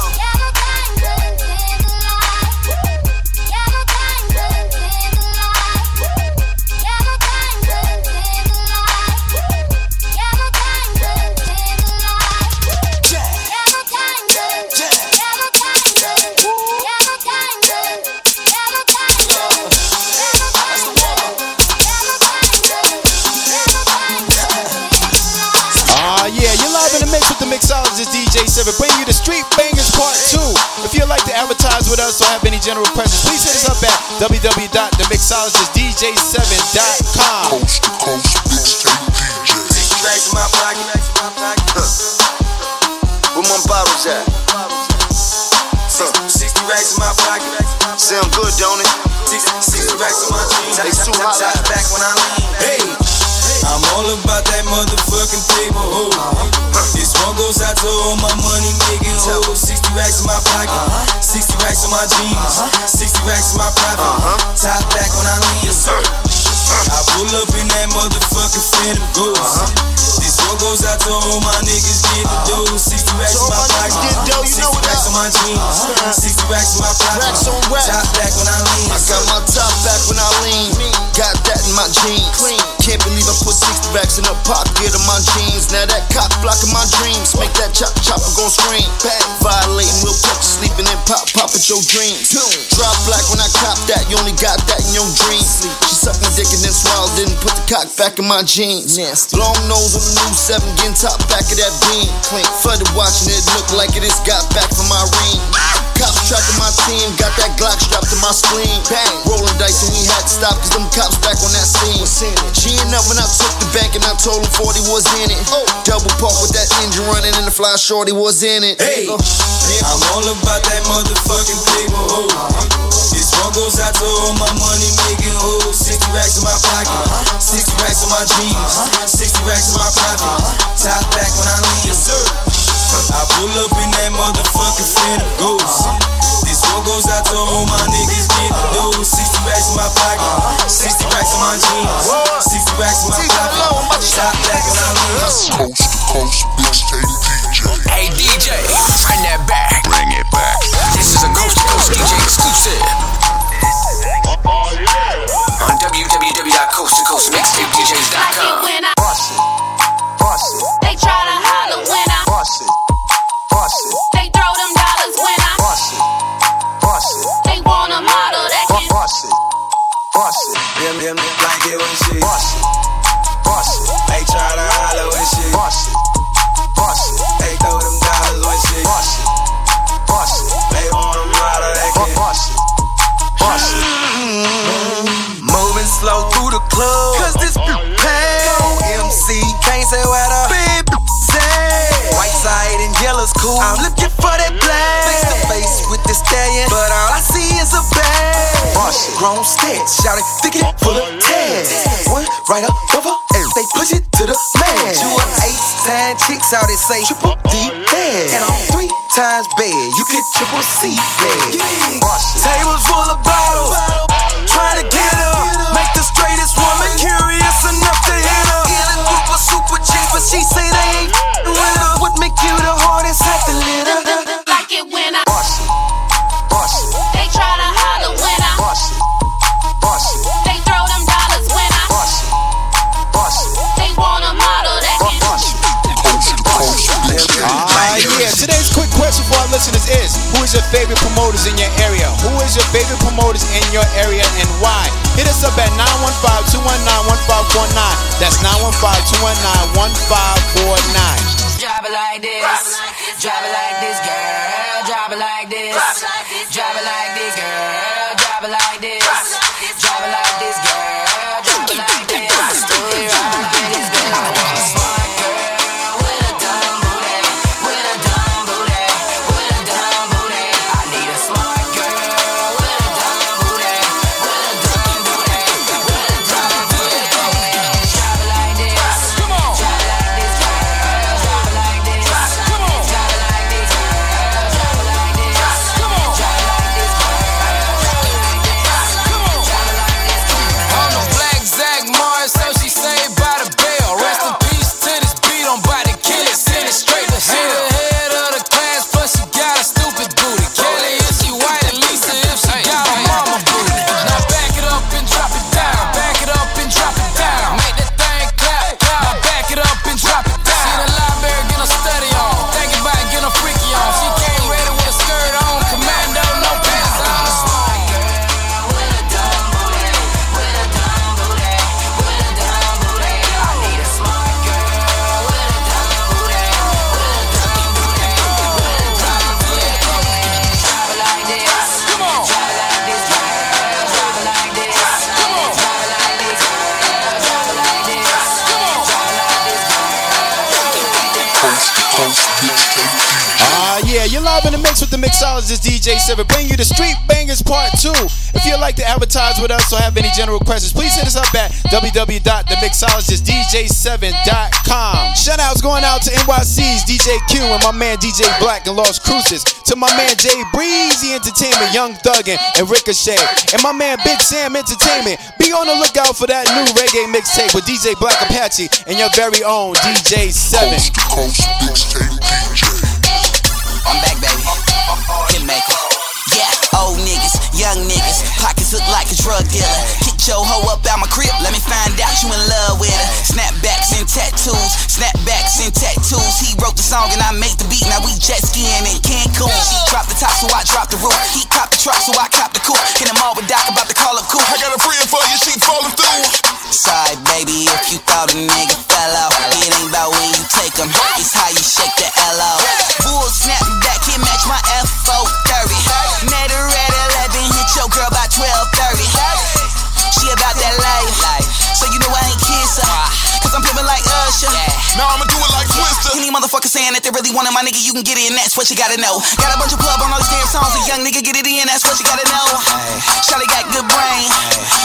7, bringing you the Street Bangers Part 2. If you'd like to advertise with us or have any general questions, please hit us up at www.themixologistdj7.com. Coast to coast mixtape DJ. Racks in my pocket. Where my bottles at? 60 racks in my pocket. Sound good, don't it? 60 racks in my jeans. They too hot. Top back when I lean. Hey. I'm all about that motherfucking paper, ho. This one goes out to all my money making hoes. 60 racks in my pocket, 60 racks in my jeans, 60 racks in my profit. Top back when I lean. I pull up in that motherfucking Phantom Ghost. This one goes out to all my niggas getting dough. 60 racks in my pocket, 60 racks in my jeans, 60 racks in my profit. Racks on racks. Top back when I lean. I got my top back when I lean. Got that in my jeans. Can't believe I put 60 racks in the pocket of my jeans. Now that cock blocking my dreams. Make that chop chopper gon' scream. Bang, violating, we'll catch you sleeping and pop pop at your dreams. Drop black when I cop that, you only got that in your dreams. She sucked my dick and then swallowed it and put the cock back in my jeans. Long nose on the new seven, getting top back of that beam. Clean, flooded watching it look like it is got back from my ring. Cops tracking my team, got that Glock strapped to my spleen. Bang, rolling dice and we had to stop cause them cops back on that scene. G'ing up when I took the bank and I told them 40 was in it. Oh, double park with that engine running and the fly shorty was in it. Hey, I'm all about that motherfucking paper, ho. This one goes out to all my money making hoes. 60 racks in my pocket, uh-huh. 60 racks in my jeans, uh-huh. 60 racks in my profit. Uh-huh. Top back when I leave, sir. I pull up in that motherfucking Phantom Ghost. This one goes out to all my niggas getting dough. 60 racks in my pocket, 60 racks in my jeans, 60 racks in my pocket. Top back when I leave. Coast to coast mixtape DJ. Hey DJ, bring that back. Bring it back. This is a oh, Coast to Coast DJ exclusive. On www.coasttocoastmixtapedjs.com. like it. When she They try to Grown stats, shout it, thick it, full of tags One right up over, and they push it to the man You an eight time chicks out, they say triple D bad And I'm three times bad, you get triple C bad Tables full of favorite promoters in your area? Who is your favorite promoters in your area and why? Hit us up at 915 219 That's 915-219-1549. Drop it like this. Drop it like this, girl. Drop it like this. With the mixologist DJ 7. Bring you the Street Bangers Part 2. If you'd like to advertise with us or have any general questions, please hit us up at www.themixologistdj7.com. Shout outs going out to NYC's DJ Q and my man DJ Black and Las Cruces. To my man Jay Breezy Entertainment, Young Thuggin, and Ricochet. And my man Big Sam Entertainment. Be on the lookout for that new reggae mixtape with DJ Black Apache and your very own DJ 7. I'm back, baby. Hitmaker. Yeah, old niggas, young niggas, pockets look like a drug dealer. Get your hoe up out my crib, let me find out you in love with her. Snapbacks and tattoos, snapbacks and tattoos. He wrote the song and I make the beat. Now we jet skiing in Cancun. She dropped the top, so I dropped the roof. He copped the truck, so I copped the coupe. Hit him all with Doc about to call up cool. I got a friend for you, she falling through. Sorry, baby, if you thought a nigga fell out. It ain't about when you take him, it's how you shake the L out. Bull snapping back, can match my F430. Met her Now I'ma do it like Twister. Any motherfucker saying that they really wanted my nigga, you can get it in, that's what you gotta know. Got a bunch of club on all these damn songs, a young nigga get it in, that's what you gotta know. Charlie got good brain,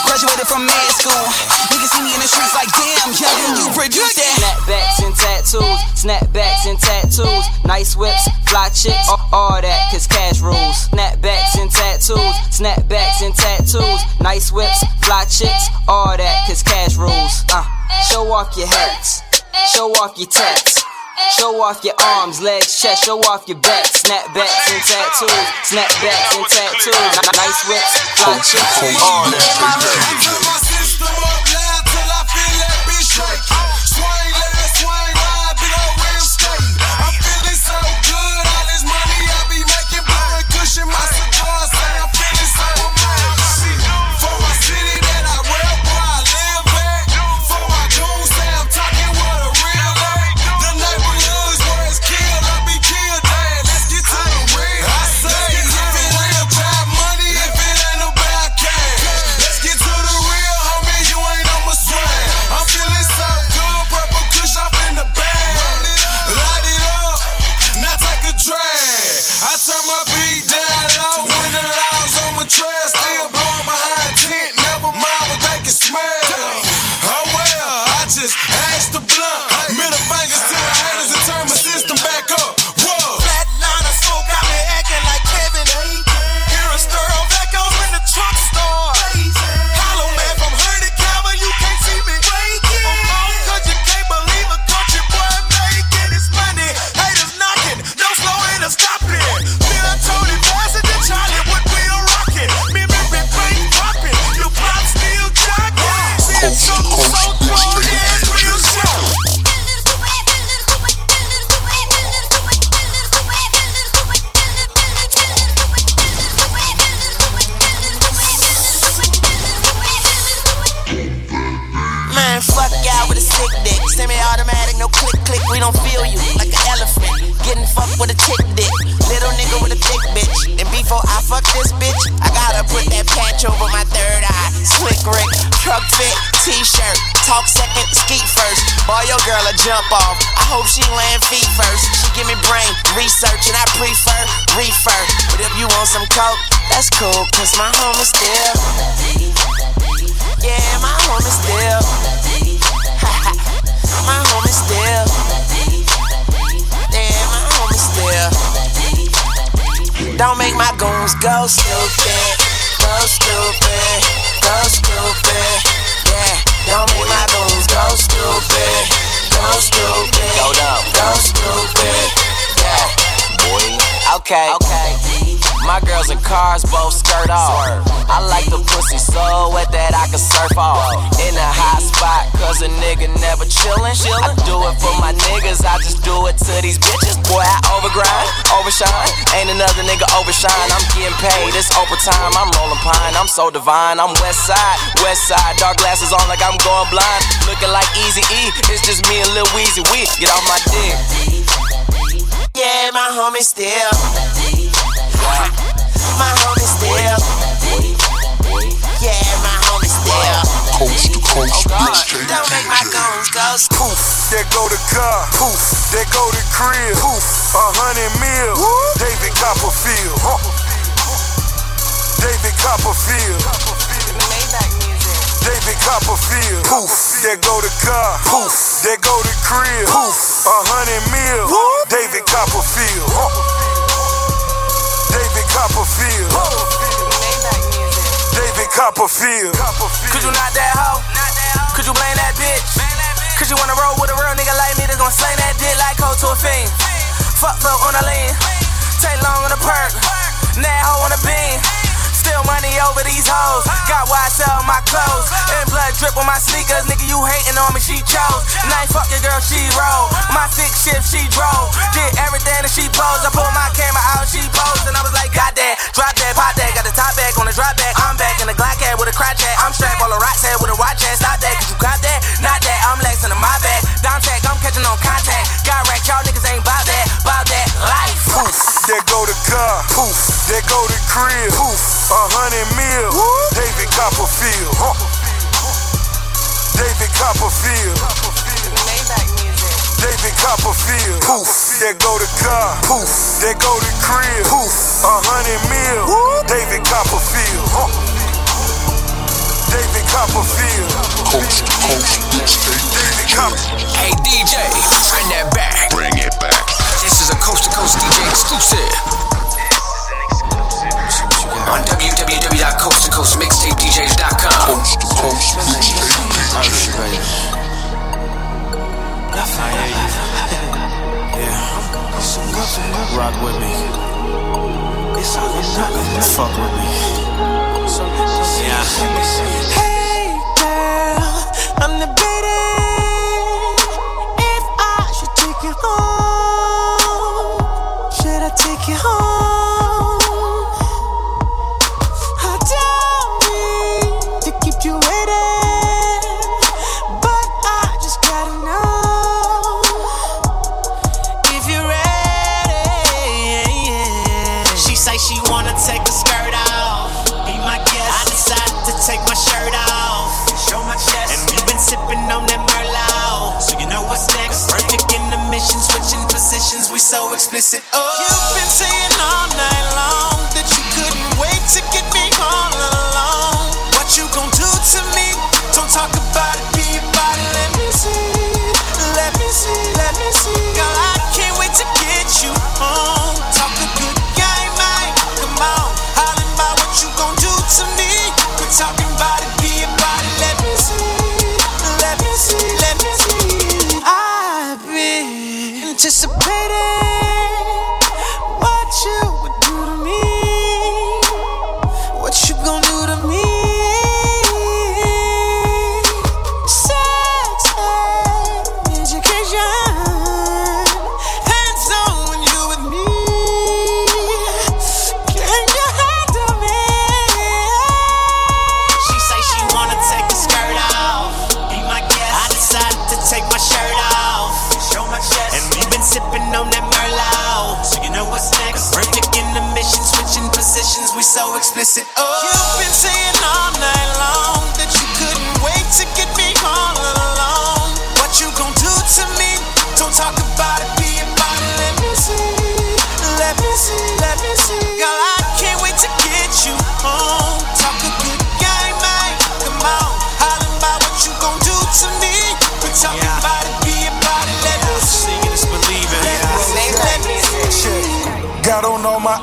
graduated from med school. Niggas see me in the streets like, damn, young, you produced that. Snapbacks and tattoos, snapbacks and tattoos, nice whips, fly chicks, all, all that, cause cash rules. Snapbacks and tattoos, snapbacks and tattoos, nice whips, fly chicks, all that, cause cash rules. Uh, show off your hats, show off your tats. Show off your arms, legs, chest, show off your back. Snapbacks and tattoos, snapbacks and tattoos. Nice whips, fly chicks, all that. Okay. Okay. My girls in cars both skirt off. I like the pussy so wet that I can surf off. In a hot spot, cause a nigga never chillin'. I do it for my niggas, I just do it to these bitches. Boy, I overgrind, overshine. Ain't another nigga overshine. I'm getting paid, it's overtime. I'm rolling pine, I'm so divine. I'm west side, west side. Dark glasses on like I'm going blind. Looking like Easy E, it's just me and Lil Weezy. We get off my dick. Yeah, my homie still. My homie still. Yeah, my homie still. Coast to coast, oh, mixtape Don't make my goons go Poof, there go the car. Poof, there go the crib. Poof, a hundred mil. David Copperfield. Huh. David Copperfield. David Copperfield. Poof, there go the car. Poof, there go the crib. Poof, a hundred mil. David Copperfield. Huh. David Copperfield. David Copperfield. Could you not that hoe? Could you blame that bitch? Could you wanna roll with a real nigga like me that's gonna slang that dick like cold to a fiend? Fuck fuck on the lean, take long on the perk, hoe on the beam. Still money over these hoes. Got why I sell my clothes. And blood drip on my sneakers. Nigga, you hating on me, she chose. I fuck your girl, she roll. My six shift, she drove. Did everything that she posed. I pulled my camera out, she posed. And I was like, got that, drop that, pop that. Got the top back on the drop back. I'm back in the Glock head with a crotch at. I'm strapped on the right head with a watch at. Stop that, cause you got that. Not that, I'm lexing in my back. Down tech, I'm catching on contact. Got wrecked, y'all niggas ain't bout that. Bout that life. Poof, there go the car. Poof, there go the crib. Poof, a hundred mil. Woo! David Copperfield. Huh. David Copperfield. David Copperfield. Poof, there go the car. Poof, there go the crib. Poof, a hundred mil. Woo! David Copperfield. Huh. David Copperfield. Coast to coast, mixtape David Copperfield. Hey DJ, bring that back. Bring it back.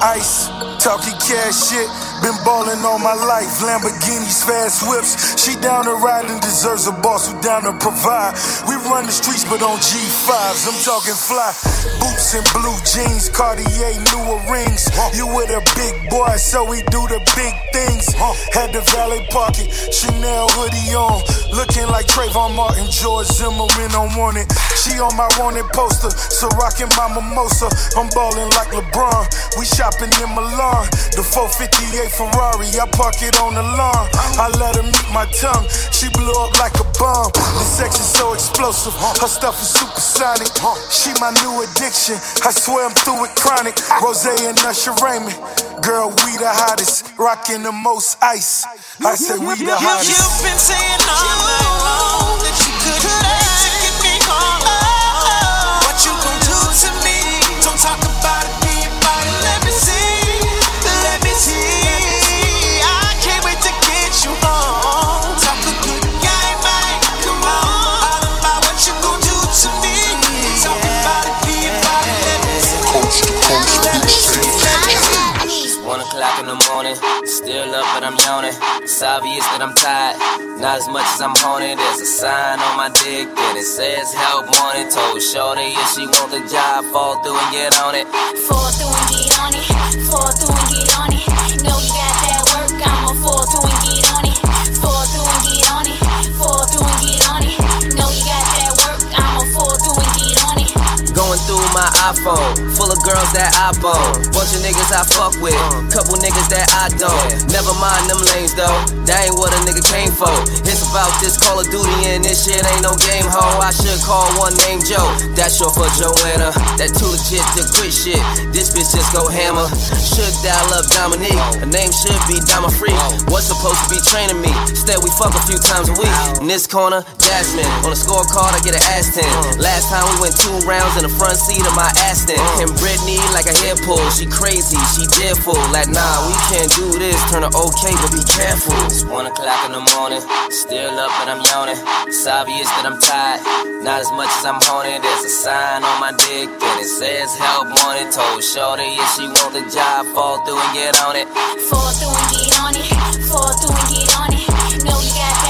Ice, talking cash shit. Been ballin' all my life, Lamborghinis, fast whips. She down to ride and deserves a boss who down to provide. We run the streets, but on G5s, I'm talking fly. Boots and blue jeans, Cartier, newer rings. You with a big boy, so we do the big things. Had the valet pocket, Chanel hoodie on. Looking like Trayvon Martin, George Zimmerman on wanted. She on my wanted poster, so rockin' my mimosa. I'm ballin' like LeBron. We shopping in Milan. The 458 Ferrari, I park it on the lawn. I let her meet my tongue. She blew up like a bomb. The sex is so explosive. Her stuff is supersonic. She my new addiction. I swear I'm through with chronic. Rose and Usher Raymond. Girl, we the hottest. Rocking the most ice. I said we the hottest. You've been saying all night long that you to get me home. Morning, still up but I'm yawning. It's obvious that I'm tired, not as much as I'm haunted. There's a sign on my dick and it says help wanted. Told Shorty if she want the job, fall through and get on it. Fall through and get on it. Fall through and get on it. iPhone, full of girls that I bone. Bunch of niggas I fuck with, couple niggas that I don't. Never mind them lanes though, that ain't what a nigga came for. It's about this Call of Duty and this shit ain't no game ho. I should call one name Joe, that's short for Joanna. That too legit to quit shit, this bitch just go hammer. Should dial up Dominique, her name should be Dama Free. What's supposed to be training me? Instead we fuck a few times a week. In this corner, Jasmine. On the scorecard, I get an ass 10. Last time we went two rounds in the front seat of my Aston. And Britney like a hair pull. She crazy, she dead full. Like, nah, we can't do this. Turn her okay, but be careful. It's one o'clock in the morning. Still up, but I'm yawning. It's obvious that I'm tired. Not as much as I'm haunted. There's a sign on my dick and it says help wanted. Told Shorty if she want the job, fall through and get on it. Fall through and get on it. Fall through and get on it. Know you got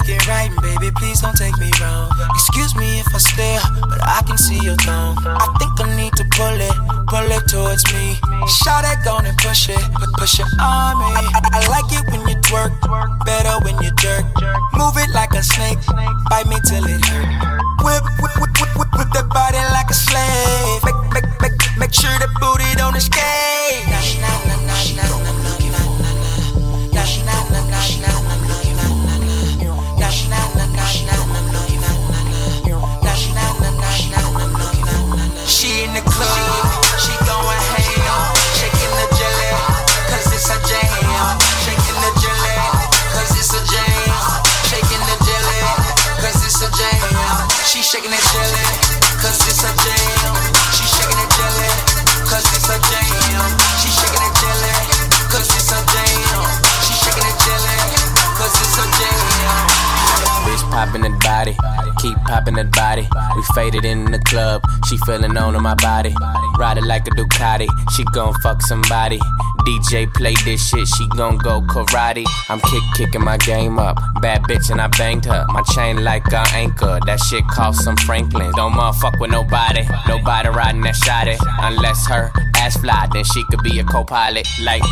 body looking right, baby, please don't take me wrong. Excuse me if I stare, but I can see your thumb. I think I need to pull it, pull it towards me. Shout it, go and push it, but push it on me. I, I like it when you twerk, better when you jerk. Move it like a snake, bite me till it hurt. Whip, whip, whip, whip, whip, whip that body like a slave. Make, make, make, make sure the booty don't escape. Nah, nah, nah, nah, nah, nah, nah, nah, nah, nah, nah, nah, nah, nah, nah. In the club, popping that body, keep popping that body. We faded in the club, she feeling on my body. Ride it like a Ducati, she gon' fuck somebody. DJ play this shit, she gon' go karate. I'm kick kicking my game up, bad bitch and I banged her. My chain like a anchor, that shit cost some Franklin. Don't motherfuck with nobody, nobody riding that shotty. Unless her ass fly, then she could be a co-pilot. Like.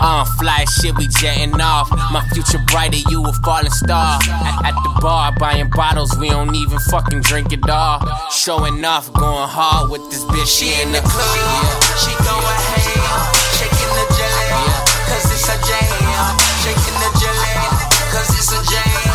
Uh, fly shit, we jetting off. My future brighter, you a falling star. At, at the bar, buying bottles, we don't even fucking drink it all. Showing off, going hard with this bitch. She in the club, yeah. She going ham, shaking the jelly, cause it's a jam. Shaking the jelly, cause it's a jam.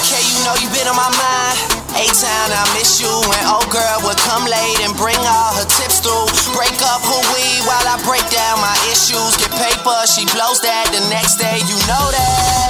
Okay, you know you been on my mind. A-Town, I miss you. When old girl would come late and bring all her tips through. Break up her weed while I break down my issues. Get paper, she blows that the next day, you know that.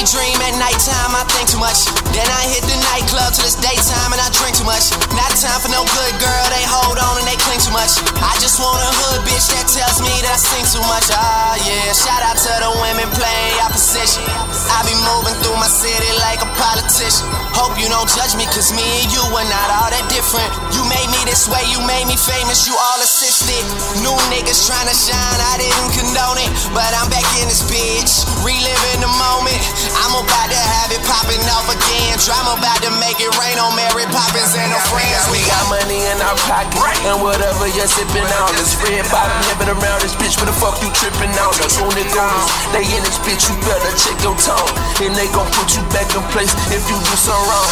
Daydream at nighttime, I think too much. Then I hit the nightclub till it's daytime and I drink too much. Not time for no good girl, they hold on and they cling too much. I just want a hood bitch that tells me that I sing too much. Ah, yeah. Shout out to the women playing opposition. I be moving through my city like a politician. Hope you don't judge me, cause me and you are not all that different. You made me this way, you made me famous, you all assisted. New niggas trying to shine, I didn't condone it. But I'm back in this bitch, reliving the moment. I'm about to have it popping off again. Drama about to make it rain on Mary Poppins and her friends. We got money in our pocket, and whatever you're sipping on is red bottom heaven around this bitch. What the fuck you tripping on? That's on the goons. They in this bitch, you better check your tone, and they gon' put you back in place if you do something wrong.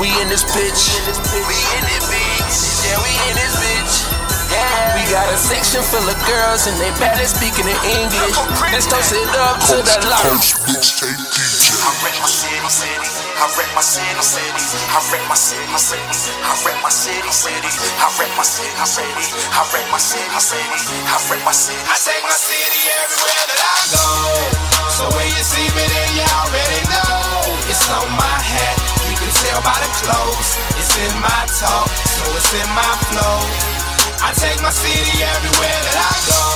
We in this bitch. We in this bitch. Yeah, we in this bitch. Yeah. We got a section full of girls and they bad at speaking in English. Let's toast it up to the light. I wreck my city, city. I wreck my city, city. I wreck my city, city. I wreck my city, city. I wreck my city, city. I wreck my city, city. I wreck my city. I take my city everywhere that I go. So when you see me, then you already know it's on my hat. You can tell by the clothes. It's in my talk, so it's in my flow. I take my city everywhere that I go.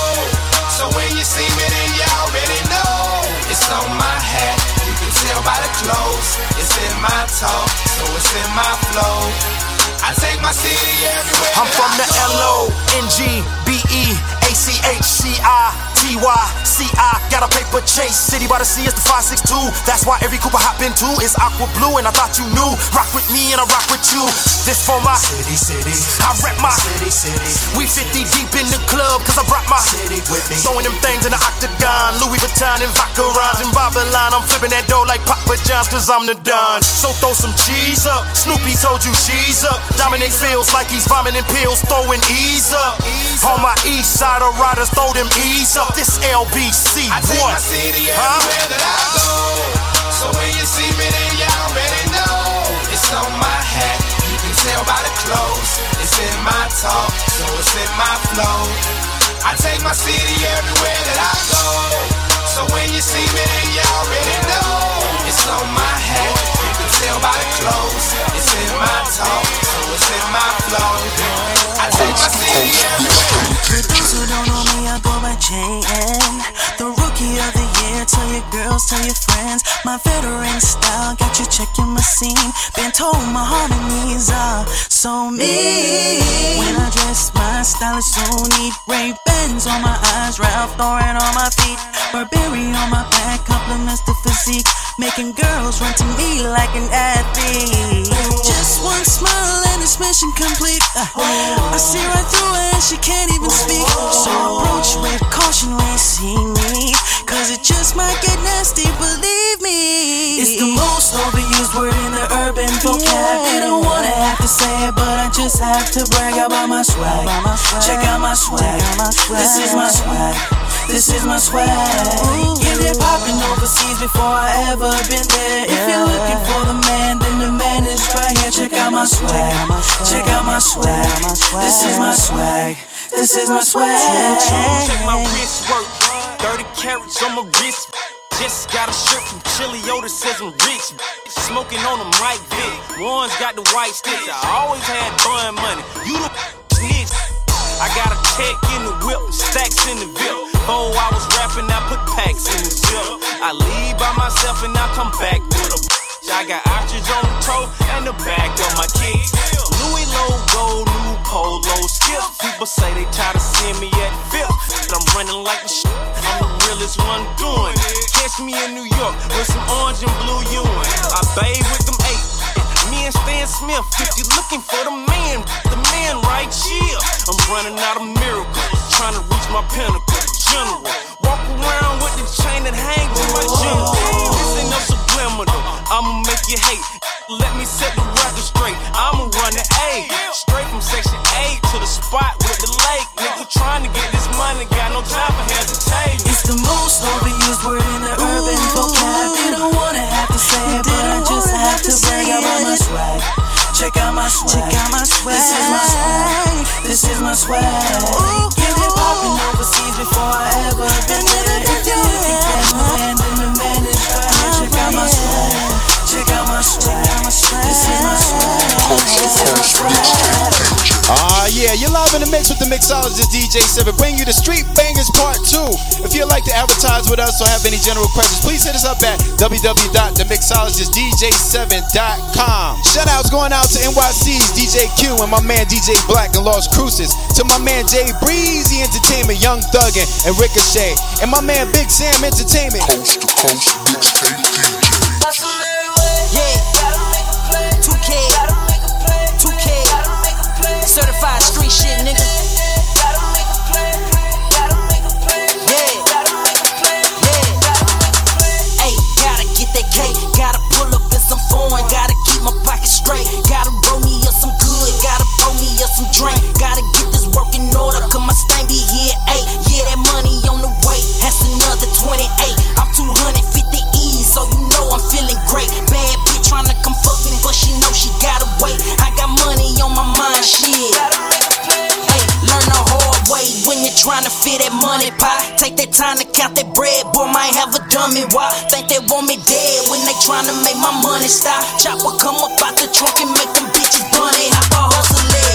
So when you see me, then you already know it's on my hat. You can tell by the clothes. It's in my talk, so it's in my flow. I take my city everywhere. I'm from the I go. L O N G B E A C H C I T Y C I. Got a paper chase. City by the sea is the 562. That's why every Cooper hop into is aqua blue. And I thought you knew. Rock with me and I rock with you. This for my city, city. I rep my city, city. We 50 deep in the club cause I brought my city with me. Throwing them things in the octagon. Louis Vuitton and vodka rhymes in Babylon. I'm flipping that dough like Papa John's cause I'm the Don. So throw some cheese up. Snoopy told you she's up. Dominic feels like he's vomiting pills, throwing ease up. On my east side of riders, throw them ease up. This LBC, I take what? my city everywhere that I go. So when you see me, then you already know it's on my hat. You can tell by the clothes. It's in my talk, so it's in my flow. I take my city everywhere that I go. So when you see me, then you already know it's on my hat. Can tell by the clothes. It's in my talk, so it's in my flow. I take my those who don't know me, I. The rookie of the year. Girls, tell your friends. My veteran style got you checking my scene. Been told my harmonies are so mean. When I dress, my style is so neat. Ray Bans on my eyes, Ralph Lauren on my feet. Burberry on my back, compliments the physique. Making girls run to me like an athlete. Just one smile and it's mission complete. Uh, I see right through her and she can't even speak. So approach with caution when you see me. Cause it just might get nasty, believe me. It's the most overused word in the urban vocab. They don't wanna have to say it, but I just have to brag about my swag. Check out my swag. This is my swag. This is my swag. Get it poppin' overseas before I ever been there. If you're looking for the man, then the man is right here. Check out my swag. Check out my swag. This is my swag. This is my swag. Check my wrist work. 30 carats on my wrist. Just got a shirt from Chili Oda says I'm rich. Smoking on them right Vic. One's got the white sticks. I always had bun money. You the snitch. I got a check in the whip, stacks in the VIP. Four hours rapping, I put packs in the zip. I leave by myself and I come back with a I got ostrich on the toe and the back of my kicks. Louis logo, new polo skip. People say they tired of seeing me at fifth. But I'm running like a shit. this one doing. Catch me in New York with some orange and blue Ewing. I bathe with them eight. Me and Stan Smith, if you looking for the man, the man right here. I'm running out of miracles, trying to reach my pinnacle. General, walk around with the chain that hangs to my general. This ain't no subliminal, I'ma make you hate. Let me set the record straight. I'ma run the A, straight from section 8 to the spot with the lake. Nigga trying to get this money, got no time for hesitating. It's the most overused word in the urban vocab. You don't wanna have to say it, but I just have to brag about my swag. Check out my swag. Check out my swag. This is my swag. This is my swag. Get it poppin' overseas before I ever been there. If you think that my then the man is. Check out my swag. Ah, yeah, you're live in the mix with the mixologist DJ 7, bringing you the Street Bangers Part 2. If you'd like to advertise with us or have any general questions, please hit us up at www.themixologistdj7.com. Shout outs going out to NYC's DJ Q and my man DJ Black and Las Cruces, to my man Jay Breezy Entertainment, Young Thuggin, and Ricochet, and my man Big Sam Entertainment. Coast to coast mixtape some drink. Gotta get this work in order. Cause my stain be here. Hey, yeah, that money on the way. That's another 28. I'm 250 E's, so you know I'm feeling great. Bad bitch tryna come fuck me, but she know she gotta wait. I got money on my mind, shit. Learn the hard way when you're trying to fit that money pie. Take that time to count that bread, boy, might have a dummy. Why? Think they want me dead when they trying to make my money stop. Chopper come up out the trunk and make them bitches bunny. Hop a hustle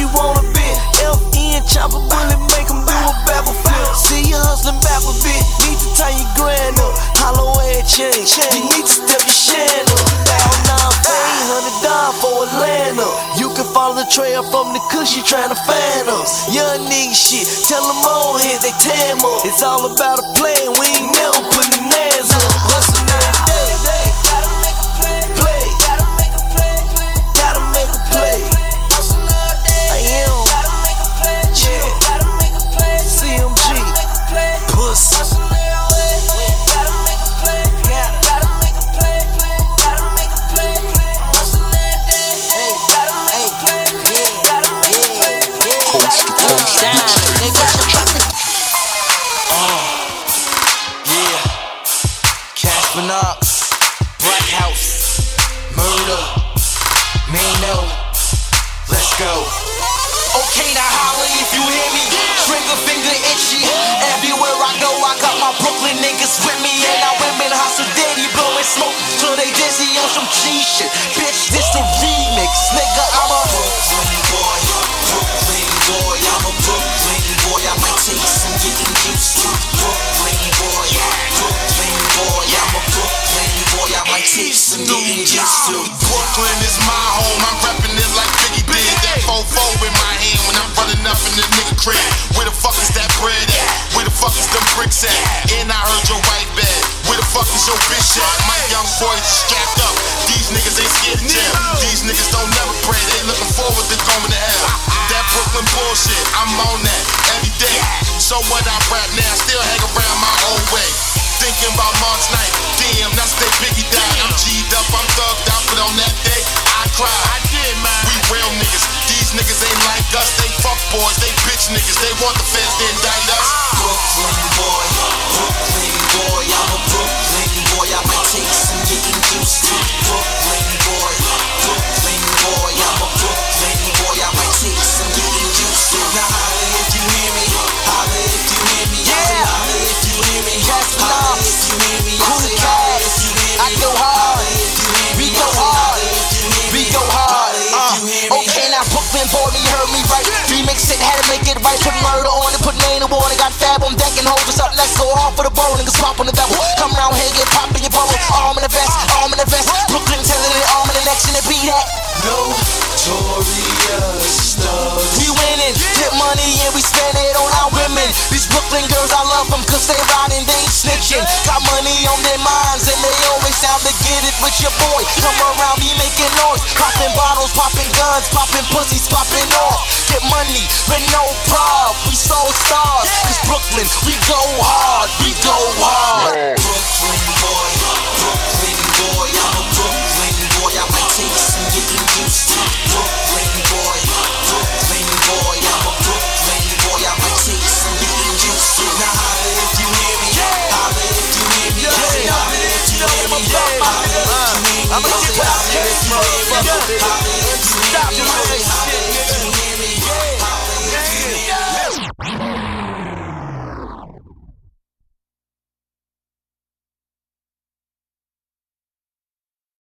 You wanna bit. FN, chop a bullet, make 'em do a babble flip. See you hustling back a bit. Need to tie your grand up. Hollow head chain. You need to step your shan up. Down nine fame, hundred dollars for Atlanta. You can follow the trail from the cushion trying to find us. Young nigga shit, tell them all heads they tam up. It's all about a plan, we ain't never putting hands up. Hustling every go. Okay, now holla if you hear me. Trigger finger itchy. Everywhere I go, I got my Brooklyn niggas with me. And our women hustle daddy blowing smoke till they dizzy on some G shit. Bitch, this the remix, nigga. I'm a Brooklyn boy. Brooklyn boy. I'm a Brooklyn boy. I might take some getting used to. Brooklyn boy. Brooklyn boy. I'm a Brooklyn boy. I might take some getting used to. Brooklyn is my home. I'm reppin' it like Biggie That 4-4 in my hand when I'm running up in the nigga crib. Where the fuck is that bread at? Where the fuck is them bricks at? And I heard your wife bad. Where the fuck is your bitch at? My young boys is strapped up. These niggas ain't scared of jail. These niggas don't never pray. They looking forward to going to hell. That Brooklyn bullshit, I'm on that every day. So what I rap now, still hang around my own way. Thinking about March night, damn, that's day Biggie died. I'm G'd up, I'm thugged out, but on that day, I cried. I did, man. We real niggas, these niggas ain't like us, they fuck boys, they bitch niggas. They want the feds to indict us. Brooklyn boy, Brooklyn boy, I'm a Brooklyn boy. I've take some getting used to Brooklyn boy, Brooklyn boy, I'm a Brooklyn boy. I've take some getting used to. Now holla if you hear me, Holler if you hear me, yeah. holla if you hear me, Holler if you hear me, Holler if you hear me. I go hard. Might put murder on it, put name to war. They got fab on deck and hold us up. Let's go hard for the ball. Niggas pop on the double. Come round here, get pop in your bubble. Arm in the vest, arm in the vest. Brooklyn telling it, arm in the next, and it be that. Notorious thugs. We winning, get money and we spend it on our women. These Brooklyn girls, I love them cause they riding, they ain't snitching. Got money on their minds and they always down to get it with your boy. Come around me making noise, popping bottles, popping guns, popping pussies, popping off. Get money with no prob. We so stars, cause Brooklyn, we go hard, we go hard. Brooklyn boy, Brooklyn boy, I'm a Brooklyn boy. I might take some getting used to. Brooklyn boy, Brooklyn boy, I'm a Brooklyn boy. I might take some getting used to. Now holla if you hear me, holla if you hear me, holla if you hear me, holla if you hear me, holla if you hear me, holla if you hear